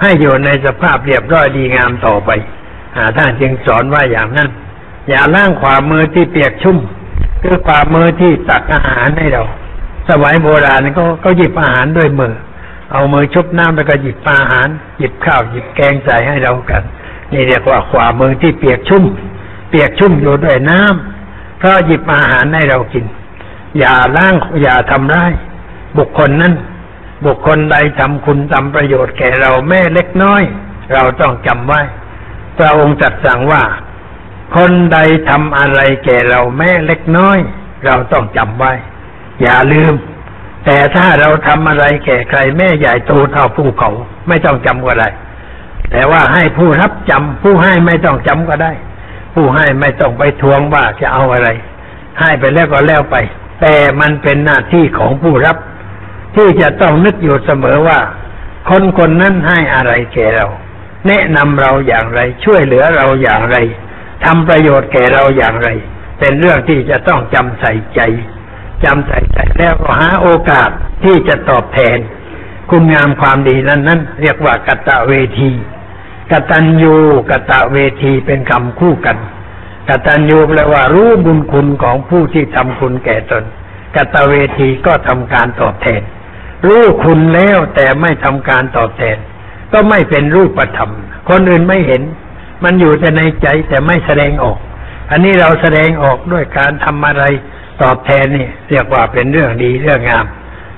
ให้อยู่ในสภาพเรียบร้อยดีงามต่อไปท่านจึงสอนว่าอย่างนั้น อย่าล่างขวามือที่เปียกชุ่ม คือขวามือที่ตักอาหารให้เรา สมัยโบราณก็ก็หยิบอาหารด้วยมือ เอามือชุบน้ำแล้วก็หยิบอาหาร หยิบข้าวหยิบแกงใส่ให้เรากัน นี่เรียกว่าขวามือที่เปียกชุ่ม เปียกชุ่มอยู่ด้วยน้ำเพราะหยิบอาหารให้เรากิน อย่าล้างอย่าทำร้ายบุคคลนั้น บุคคลใดทำคุณทำประโยชน์แก่เราแม่เล็กน้อย เราต้องจำไว้พระองค์จัดสั่งว่า คนใดทำอะไรแก่เราแม่เล็กน้อย เราต้องจำไว้ อย่าลืม แต่ถ้าเราทำอะไรแก่ใครแม่ใหญ่โตเท่าภูเขา ไม่ต้องจำก็ได้แต่ว่าให้ผู้รับจำผู้ให้ไม่ต้องจำก็ได้ ผู้ให้ไม่ต้องไปทวงว่าจะเอาอะไร ให้ไปแล้วก็แล้วไป แต่มันเป็นหน้าที่ของผู้รับ ที่จะต้องนึกอยู่เสมอว่า คนคนนั้นให้อะไรแก่เรา แนะนำเราอย่างไร ช่วยเหลือเราอย่างไรทำประโยชน์แก่เราอย่างไร เป็นเรื่องที่จะต้องจำใส่ใจจำใส่ใจแล้วก็หาโอกาสที่จะตอบแทน คุณงามความดีนั้นนั้นเรียกว่ากตะเวที กตัญญูกตะเวทีเป็นคำคู่กันกตัญญูแปลว่ารู้บุญคุณของผู้ที่ทำคุณแก่ตนกตเวทีก็ทำการตอบแทน รู้คุณแล้วแต่ไม่ทำการตอบแทน ก็ไม่เป็นรูปธรรม คนอื่นไม่เห็น มันอยู่แต่ในใจแต่ไม่แสดงออก อันนี้เราแสดงออกด้วยการทำอะไรตอบแทนนี่เรียกว่าเป็นเรื่องดีเรื่องงาม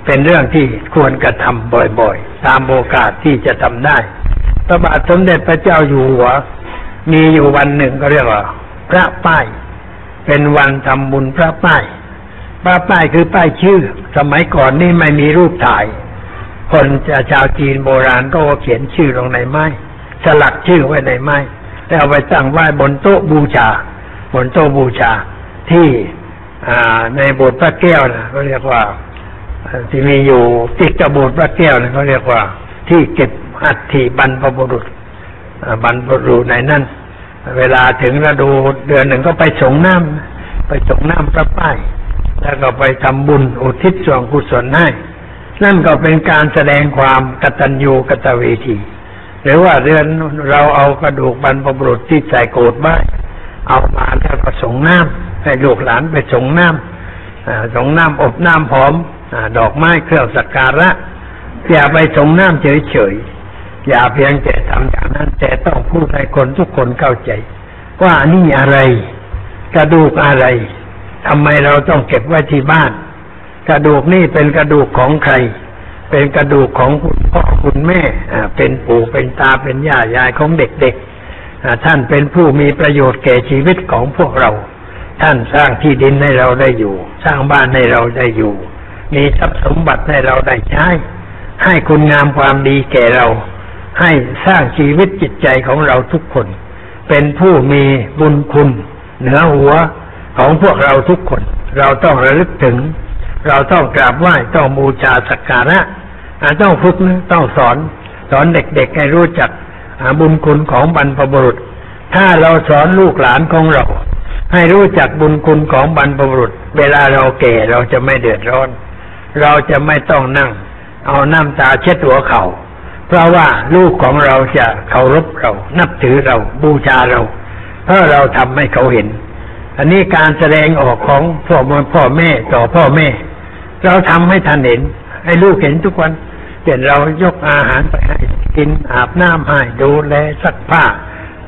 เป็นเรื่องที่ควรกระทำบ่อยๆ ตามโอกาสที่จะทำได้ พระบาทสมเด็จพระเจ้าอยู่หัว มีอยู่วันหนึ่งก็เรียกว่า พระป้าย เป็นวันทำบุญพระป้าย พระป้ายคือป้ายชื่อ สมัยก่อนนี่ไม่มีรูปถ่าย คนชาวจีนโบราณก็เขียนชื่อลงในไม้สลักชื่อไว้ในไม้แล้วเอาไปตั้งไว้บนโต๊ะบูชา บนโต๊ะบูชาที่ในโบสถ์พระแก้วนะเขาเรียกว่าที่มีอยู่ติดกับโบสถ์พระแก้วนะเขาเรียกว่า ที่เก็บ อัฐิบรรพบุรุษบรรพบุรุษในนั้นเวลาถึงฤดูเดือนหนึ่งก็ไปสงน้ำไปสงน้ำพระป้าย แล้วก็ไปทำบุญอุทิศส่วนกุศลให้นั่นก็เป็นการแสดงความกตัญญูกตเวที หรือว่าเดือนเราเอากระดูกบรรพบุรุษที่ใส่โกดไว้เอามาแล้วก็ส่งน้ำให้ลูกหลานไปส่งน้ำส่งน้ำอบน้ำหอมดอกไม้เครื่องสักการะอย่าไปส่งน้ำเฉยๆ อย่าเพียงแต่ทำอย่างนั้น แต่ต้องพูดให้คนทุกคนเข้าใจ ว่านี่อะไร กระดูกอะไรทำไมเราต้องเก็บไว้ที่บ้าน กระดูกนี่เป็นกระดูกของใคร เป็นกระดูกของคุณพ่อคุณแม่เป็นปู่เป็นตาเป็นย่ายายของเด็กๆท่านเป็นผู้มีประโยชน์แก่ชีวิตของพวกเรา ท่านสร้างที่ดินให้เราได้อยู่ สร้างบ้านให้เราได้อยู่ มีทรัพย์สมบัติให้เราได้ใช้ให้คุณงามความดีแก่เรา ให้สร้างชีวิตจิตใจของเราทุกคน เป็นผู้มีบุญคุณ เหนือหัวของพวกเราทุกคน เราต้องระลึกถึง เราต้องกราบไหว้ต้องบูชาสักการะต้องฝึกต้องสอน สอนเด็กๆให้รู้จักบุญคุณของบรรพบุรุษ ถ้าเราสอนลูกหลานของเรา ให้รู้จักบุญคุณของบรรพบุรุษ เวลาเราแก่เราจะไม่เดือดร้อน เราจะไม่ต้องนั่ง เอาน้ำตาเช็ดหัวเขา่า เพราะว่าลูกของเราจะเคารพเรา นับถือเราบูชาเรา เพราะเราทำให้เขาเห็น อันนี้การแสดงออกของพ่อมพ่อแม่ต่อพ่อแม่ เราทำให้ท่านเห็น ให้ลูกเห็นทุกวันเห็นเรายกอาหารไปให้กินอาบน้ำให้ดูแลซักผ้า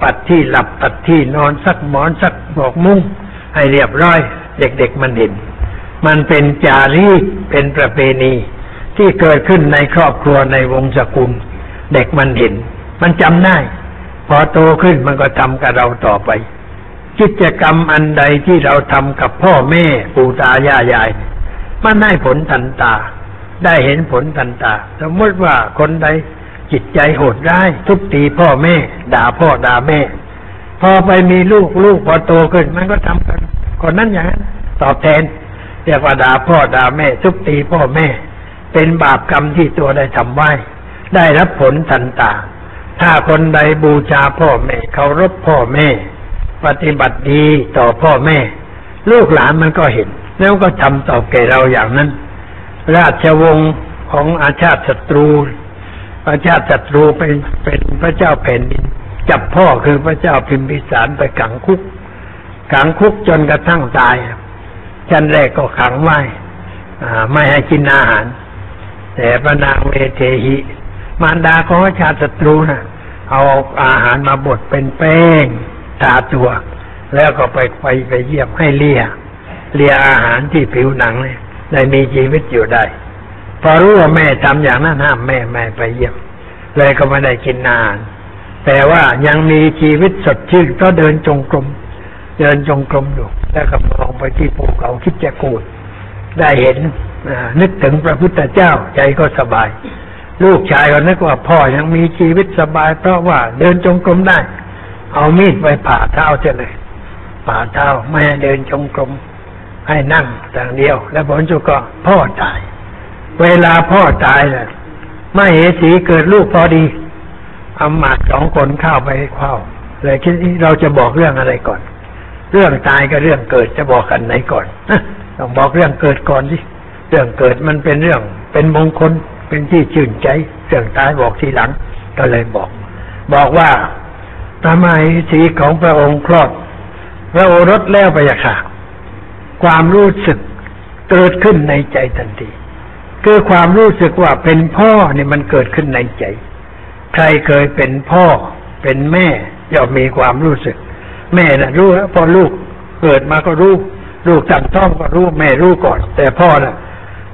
ปัดที่หลับปัดที่นอนซักหมอนซักบอกมุ้งให้เรียบร้อย เด็กๆมันเห็น มันเป็นจารีตเป็นประเพณี ที่เกิดขึ้นในครอบครัวในวงศกุล เด็กมันเห็น มันจำได้ พอโตขึ้นมันก็ทำกับเราต่อไป กิจกรรมอันใดที่เราทำกับพ่อแม่ปู่ตายายยาย มันได้ผลทันตา ได้เห็นผลทันตา สมมติว่าคนใดจิตใจโหดร้ายทุบตีพ่อแม่ ด่าพ่อด่าแม่ พอไปมีลูกลูกพอโตขึ้น มันก็ทำกันคนนั้นอย่างนั้นตอบแทนเรียกว่าด่าพ่อด่าแม่ทุบตีพ่อแม่ เป็นบาปกรรมที่ตัวได้ทำไว้ ได้รับผลทันตา ถ้าคนใดบูชาพ่อแม่เคารพพ่อแม่ ปฏิบัติดีต่อพ่อแม่ ลูกหลานมันก็เห็น แล้วก็ทำต่อแก่เราอย่างนั้น ราชวงศ์ของอาชาติศัตรูพระเจ้าศัตรูเป็นเป็นพระเจ้าแผ่นดิน จับพ่อคือพระเจ้าพิมพิสารไปขังคุกขังคุกจนกระทั่งตายชั้นแรกก็ขังไว้ไม่ให้กินอาหาร แต่พระนางเวเทหิ มารดาของชาติศัตรูนะ่ะ เอาอาหารมาบดเป็นแป้งทาตัว แล้วก็ไปไปไปเยี่ยมให้เลียเลียอาหารที่ผิวหนังเนี่ยได้มีชีวิตอยู่ได้ พอรู้ว่าแม่ทำอย่างนั้นห้ามแม่แม่ไปเยี่ยม เลยก็ไม่ได้กินนาน แต่ว่ายังมีชีวิตสดชื่นก็เดินจงกรมเดินจงกรมอยู่แล้วก็มองไปที่ภูเขาคิดจะกูดได้เห็นนึกถึงพระพุทธเจ้าใจก็สบาย ลูกชายก็นึกว่าพ่อยังมีชีวิตสบาย เพราะว่าเดินจงกรมได้ เอามีดไปผ่าเท้าเะเลยผ่าเท้าแม่เดินจงกรมให้นั่งต่างเดียว แล้วผลจุก็พ่อตาย เวลาพ่อตายน่ะไม่เหสีเกิดลูกพอดีอามาดสองคนเข้าไปเข้าเลยคิดเราจะบอกเรื่องอะไรก่อน เรื่องตายกับเรื่องเกิดจะบอกกันไหนก่อนต้องบอกเรื่องเกิดก่อนสิเรื่องเกิดมันเป็นเรื่องเป็นมงคล เป็นที่ชื่นใจเรื่องตายบอกทีหลัง ก็เลยบอก บอกว่าทำไมสีของพระองค์คลอดพระโอรสแล้วไปอะค่ะ ความรู้สึกเกิดขึ้นในใจทันที คือความรู้สึกว่าเป็นพ่อเนี่ยมันเกิดขึ้นในใจ ใครเคยเป็นพ่อเป็นแม่ย่อมมีความรู้สึก แม่น่ะรู้แล้วพอลูกเกิดมาก็รู้ ลูกตั้งท้องก็รู้แม่รู้ก่อน แต่พ่อน่ะ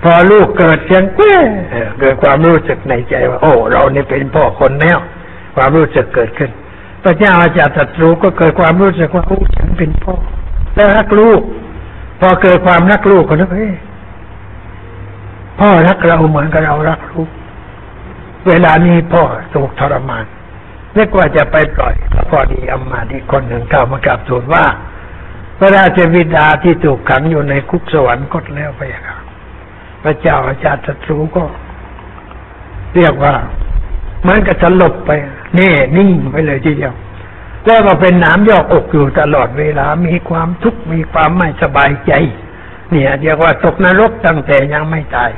พอลูกเกิดเสียงเก้เกิดความรู้สึกในใจว่า โอ้ เราเนี่เป็นพ่อคนแล้วความรู้สึกเกิดขึ้น พระเจ้าอาจารย์ตรัสรู้ก็เกิดความรู้สึกว่าโอ้ฉันเป็นพ่อ แล้วรักลูก พอเกิดความรักลูกก็นึกเฮ้พ่อรักเราเหมือนกับเรารักลูก เวลานี้พ่อถูกทรมานเรียกว่าจะไปปล่อยพอดีอามาดีคนหนึ่งเข้าวมากราบทูลว่า พระราชบิดาที่ถูกขังอยู่ในคุกสวรรค์ก็แล้วไปครับ พระเจ้าอาจารย์ศัตรูก็ เรียกว่าเหมือนกับสลบไป แน่นิ่งไปเลยทีเดียวแล้วก็เป็นน้ำยอกอกอยู่ตลอดเวลา มีความทุกข์มีความไม่สบายใจ เนี่ยเรียกว่าตกนรกตั้งแต่ยังไม่ตาย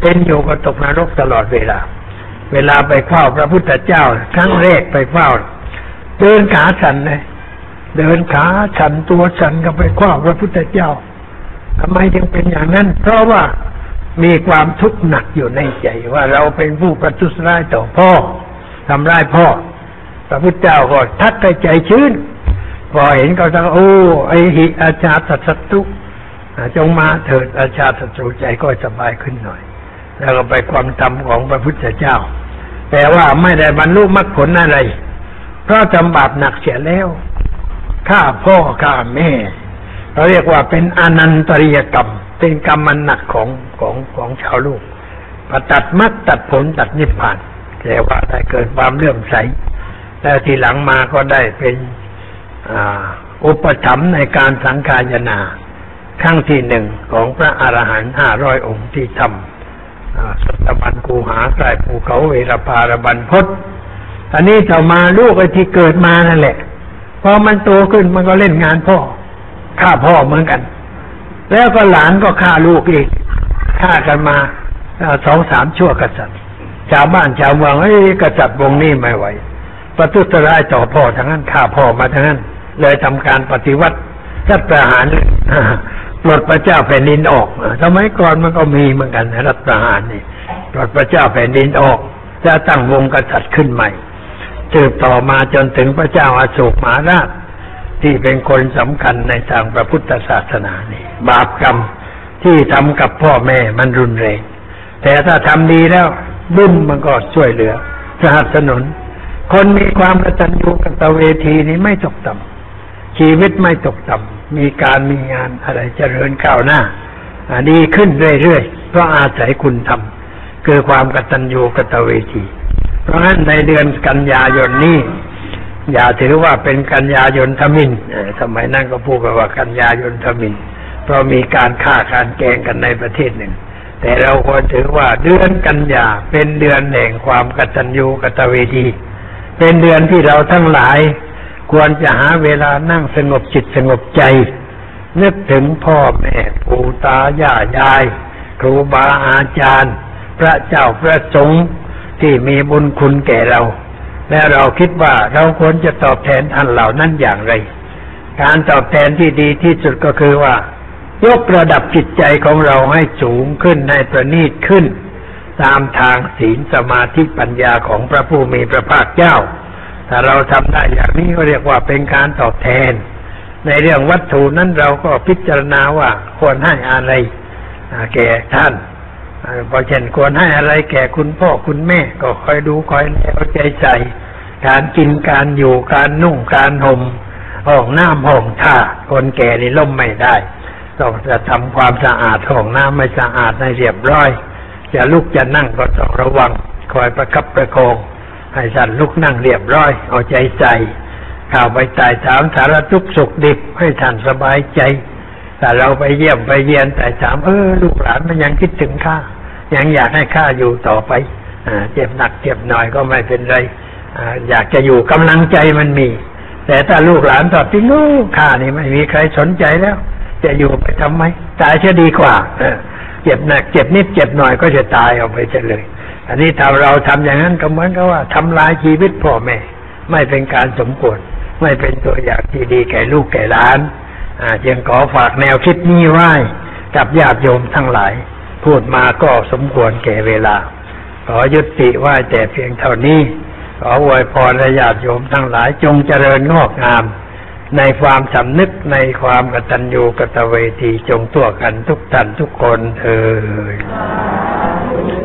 เป็นอยู่ก็ตกนรกตลอดเวลา เวลาไปเฝ้าพระพุทธเจ้าครั้งแรกไปเฝ้า เดินขาฉันเลยเดินขาฉันตัวฉันก็ไปเฝ้าพระพุทธเจ้าทำไมจึงเป็นอย่างนั้น เพราะว่า มีความทุกข์หนักอยู่ในใจว่าเราเป็นผู้ประทุษร้ายต่อพ่อทำร้ายพ่อ พระพุทธเจ้าก็ทักใจชื้น พอเห็นก็จะโอ้ไอหิอาจารย์สัตตุจงมาเถิดอาชาตศัตรูใจก็สบายขึ้นหน่อย แล้วก็ไปความธรรมของพระพุทธเจ้า แต่ว่าไม่ได้บรรลุมรรคผลอะไร เพราะทำบาปหนักเสียแล้วฆ่าพ่อฆ่าแม่ เราเรียกว่าเป็นอนันตริยกรรม เป็นกรรมมันหนักของของของชาวลูกพอตัดมรรคตัดผลตัดนิพพานแต่ว่าได้เกิดความเลื่อมใสแล้วทีหลังมาก็ได้เป็นอุปถัมภ์ในการสังขายนาครั้งที่หนึ่งของพระอรหันต์ห้าร้อยองค์ที่ทำสัตบันกูหาใกล้ภูเขาเวรพารบันพศอันนี้ต่อมาลูกไอ้ที่เกิดมานั่นแหละ พอมันโตขึ้นมันก็เล่นงานพ่อฆ่าพ่อเหมือนกัน แล้วก็หลานก็ฆ่าลูกอีกฆ่ากันมาสองสามชั่วกษัตริย์ชาวบ้านชาวเมืองเอ้ยกษัตริย์วงนี้ไม่ไหวประทุษร้ายต่อพ่อทั้งนั้นฆ่าพ่อมาทั้งนั้น เลยทำการปฏิวัติรัฐประหารปลดพระเจ้าแผ่นดินออกสมัยก่อนมันก็มีเหมือนกันรัฐประหารนี่ปลดพระเจ้าแผ่นดินออกจะตั้งวงกษัตริย์ขึ้นใหม่สืบต่อมาจนถึงพระเจ้าอาโศกมหาราช ที่เป็นคนสำคัญในทางพระพุทธศาสนานี่บาปกรรมที่ทำกับพ่อแม่มันรุนแรง แต่ถ้าทำดีแล้วบุญมันก็ช่วยเหลือสนับสนุน คนมีความกตัญญูกตเวทีนี้ไม่ตกต่ำชีวิตไม่ตกต่ำมีการมีงานอะไรเจริญก้าวหน้าดีขึ้นเรื่อยๆเพราะอาศัยคุณทำคือความกตัญญูกตเวที เพราะฉะนั้นในเดือนกันยายนนี้ อย่าถือว่าเป็นกันยายนทมินสมัยนั้นก็พูดกันว่ากันยายนทมิน เพราะมีการฆ่าการแกงกันในประเทศหนึ่ง แต่เราควรถือว่าเดือนกันยาเป็นเดือนแห่งความกตัญญูกตเวที เป็นเดือนที่เราทั้งหลาย ควรจะหาเวลานั่งสงบจิตสงบใจ นึกถึงพ่อแม่ปู่ตาย่ายาย ครูบาอาจารย์ พระเจ้าพระสงฆ์ที่มีบุญคุณแก่เรา และเราคิดว่าเราควรจะตอบแทนท่านเหล่านั้นอย่างไร การตอบแทนที่ดีที่สุดก็คือว่า ยกระดับจิตใจของเราให้สูงขึ้นให้ประณีตขึ้น ตามทางศีลสมาธิปัญญาของพระผู้มีพระภาคเจ้า ถ้าเราทำได้อย่างนี้ก็เรียกว่าเป็นการตอบแทน ในเรื่องวัตถุนั้นเราก็พิจารณาว่าควรให้อะไรแก่ท่าน พอเช่นควรให้อะไรแก่คุณพ่อคุณแม่ ก็คอยดูคอยเอาใจใส่การกินการอยู่การนุ่งการห่มห้องน้ำห้องท่าคนแก่นี่ล่มไม่ได้ ต้องจะทำความสะอาดห้องน้ำไม่สะอาดให้เรียบร้อย จะลุกจะนั่งก็ต้องระวัง คอยประคับประคอง ให้สันลุกนั่งเรียบร้อย เอาใจใส่ข่าวไปตายถามสารทุกสุขดิบให้ท่านสบายใจ แต่เราไปเยี่ยมไปเยียนแต่ถามเออลูกหลานมันยังคิดถึงข้ายังอยากให้ข้าอยู่ต่อไปเจ็บหนักเจ็บหน่อยก็ไม่เป็นไรออยากจะอยู่กำลังใจมันมี แต่ถ้าลูกหลานตอบที่ลูกข้านี่ไม่มีใครสนใจแล้ว จะอยู่ไปทำไมตายจะดีกว่าเจ็บหนักเจ็บนิดเจ็บหน่อยก็จะตายออกไปเฉลย อันนี้ถ้าเราทำอย่างนั้นก็เหมือนกับว่าทำลายชีวิตพ่อแม่ ไม่เป็นการสมควรไม่เป็นตัวอย่างที่ดีแก่ลูกแก่หลาน จึงขอฝากแนวคิดนี้ไว้กับญาติโยมทั้งหลาย พูดมาก็สมควรแก่เวลา ขอยุติไว้แต่เพียงเท่านี้ ขออวยพรญาติโยมทั้งหลายจงเจริญงอกงาม ในความสำนึกในความกตัญญูกตเวทีจงตัวกันทุกท่านทุกคนเถิด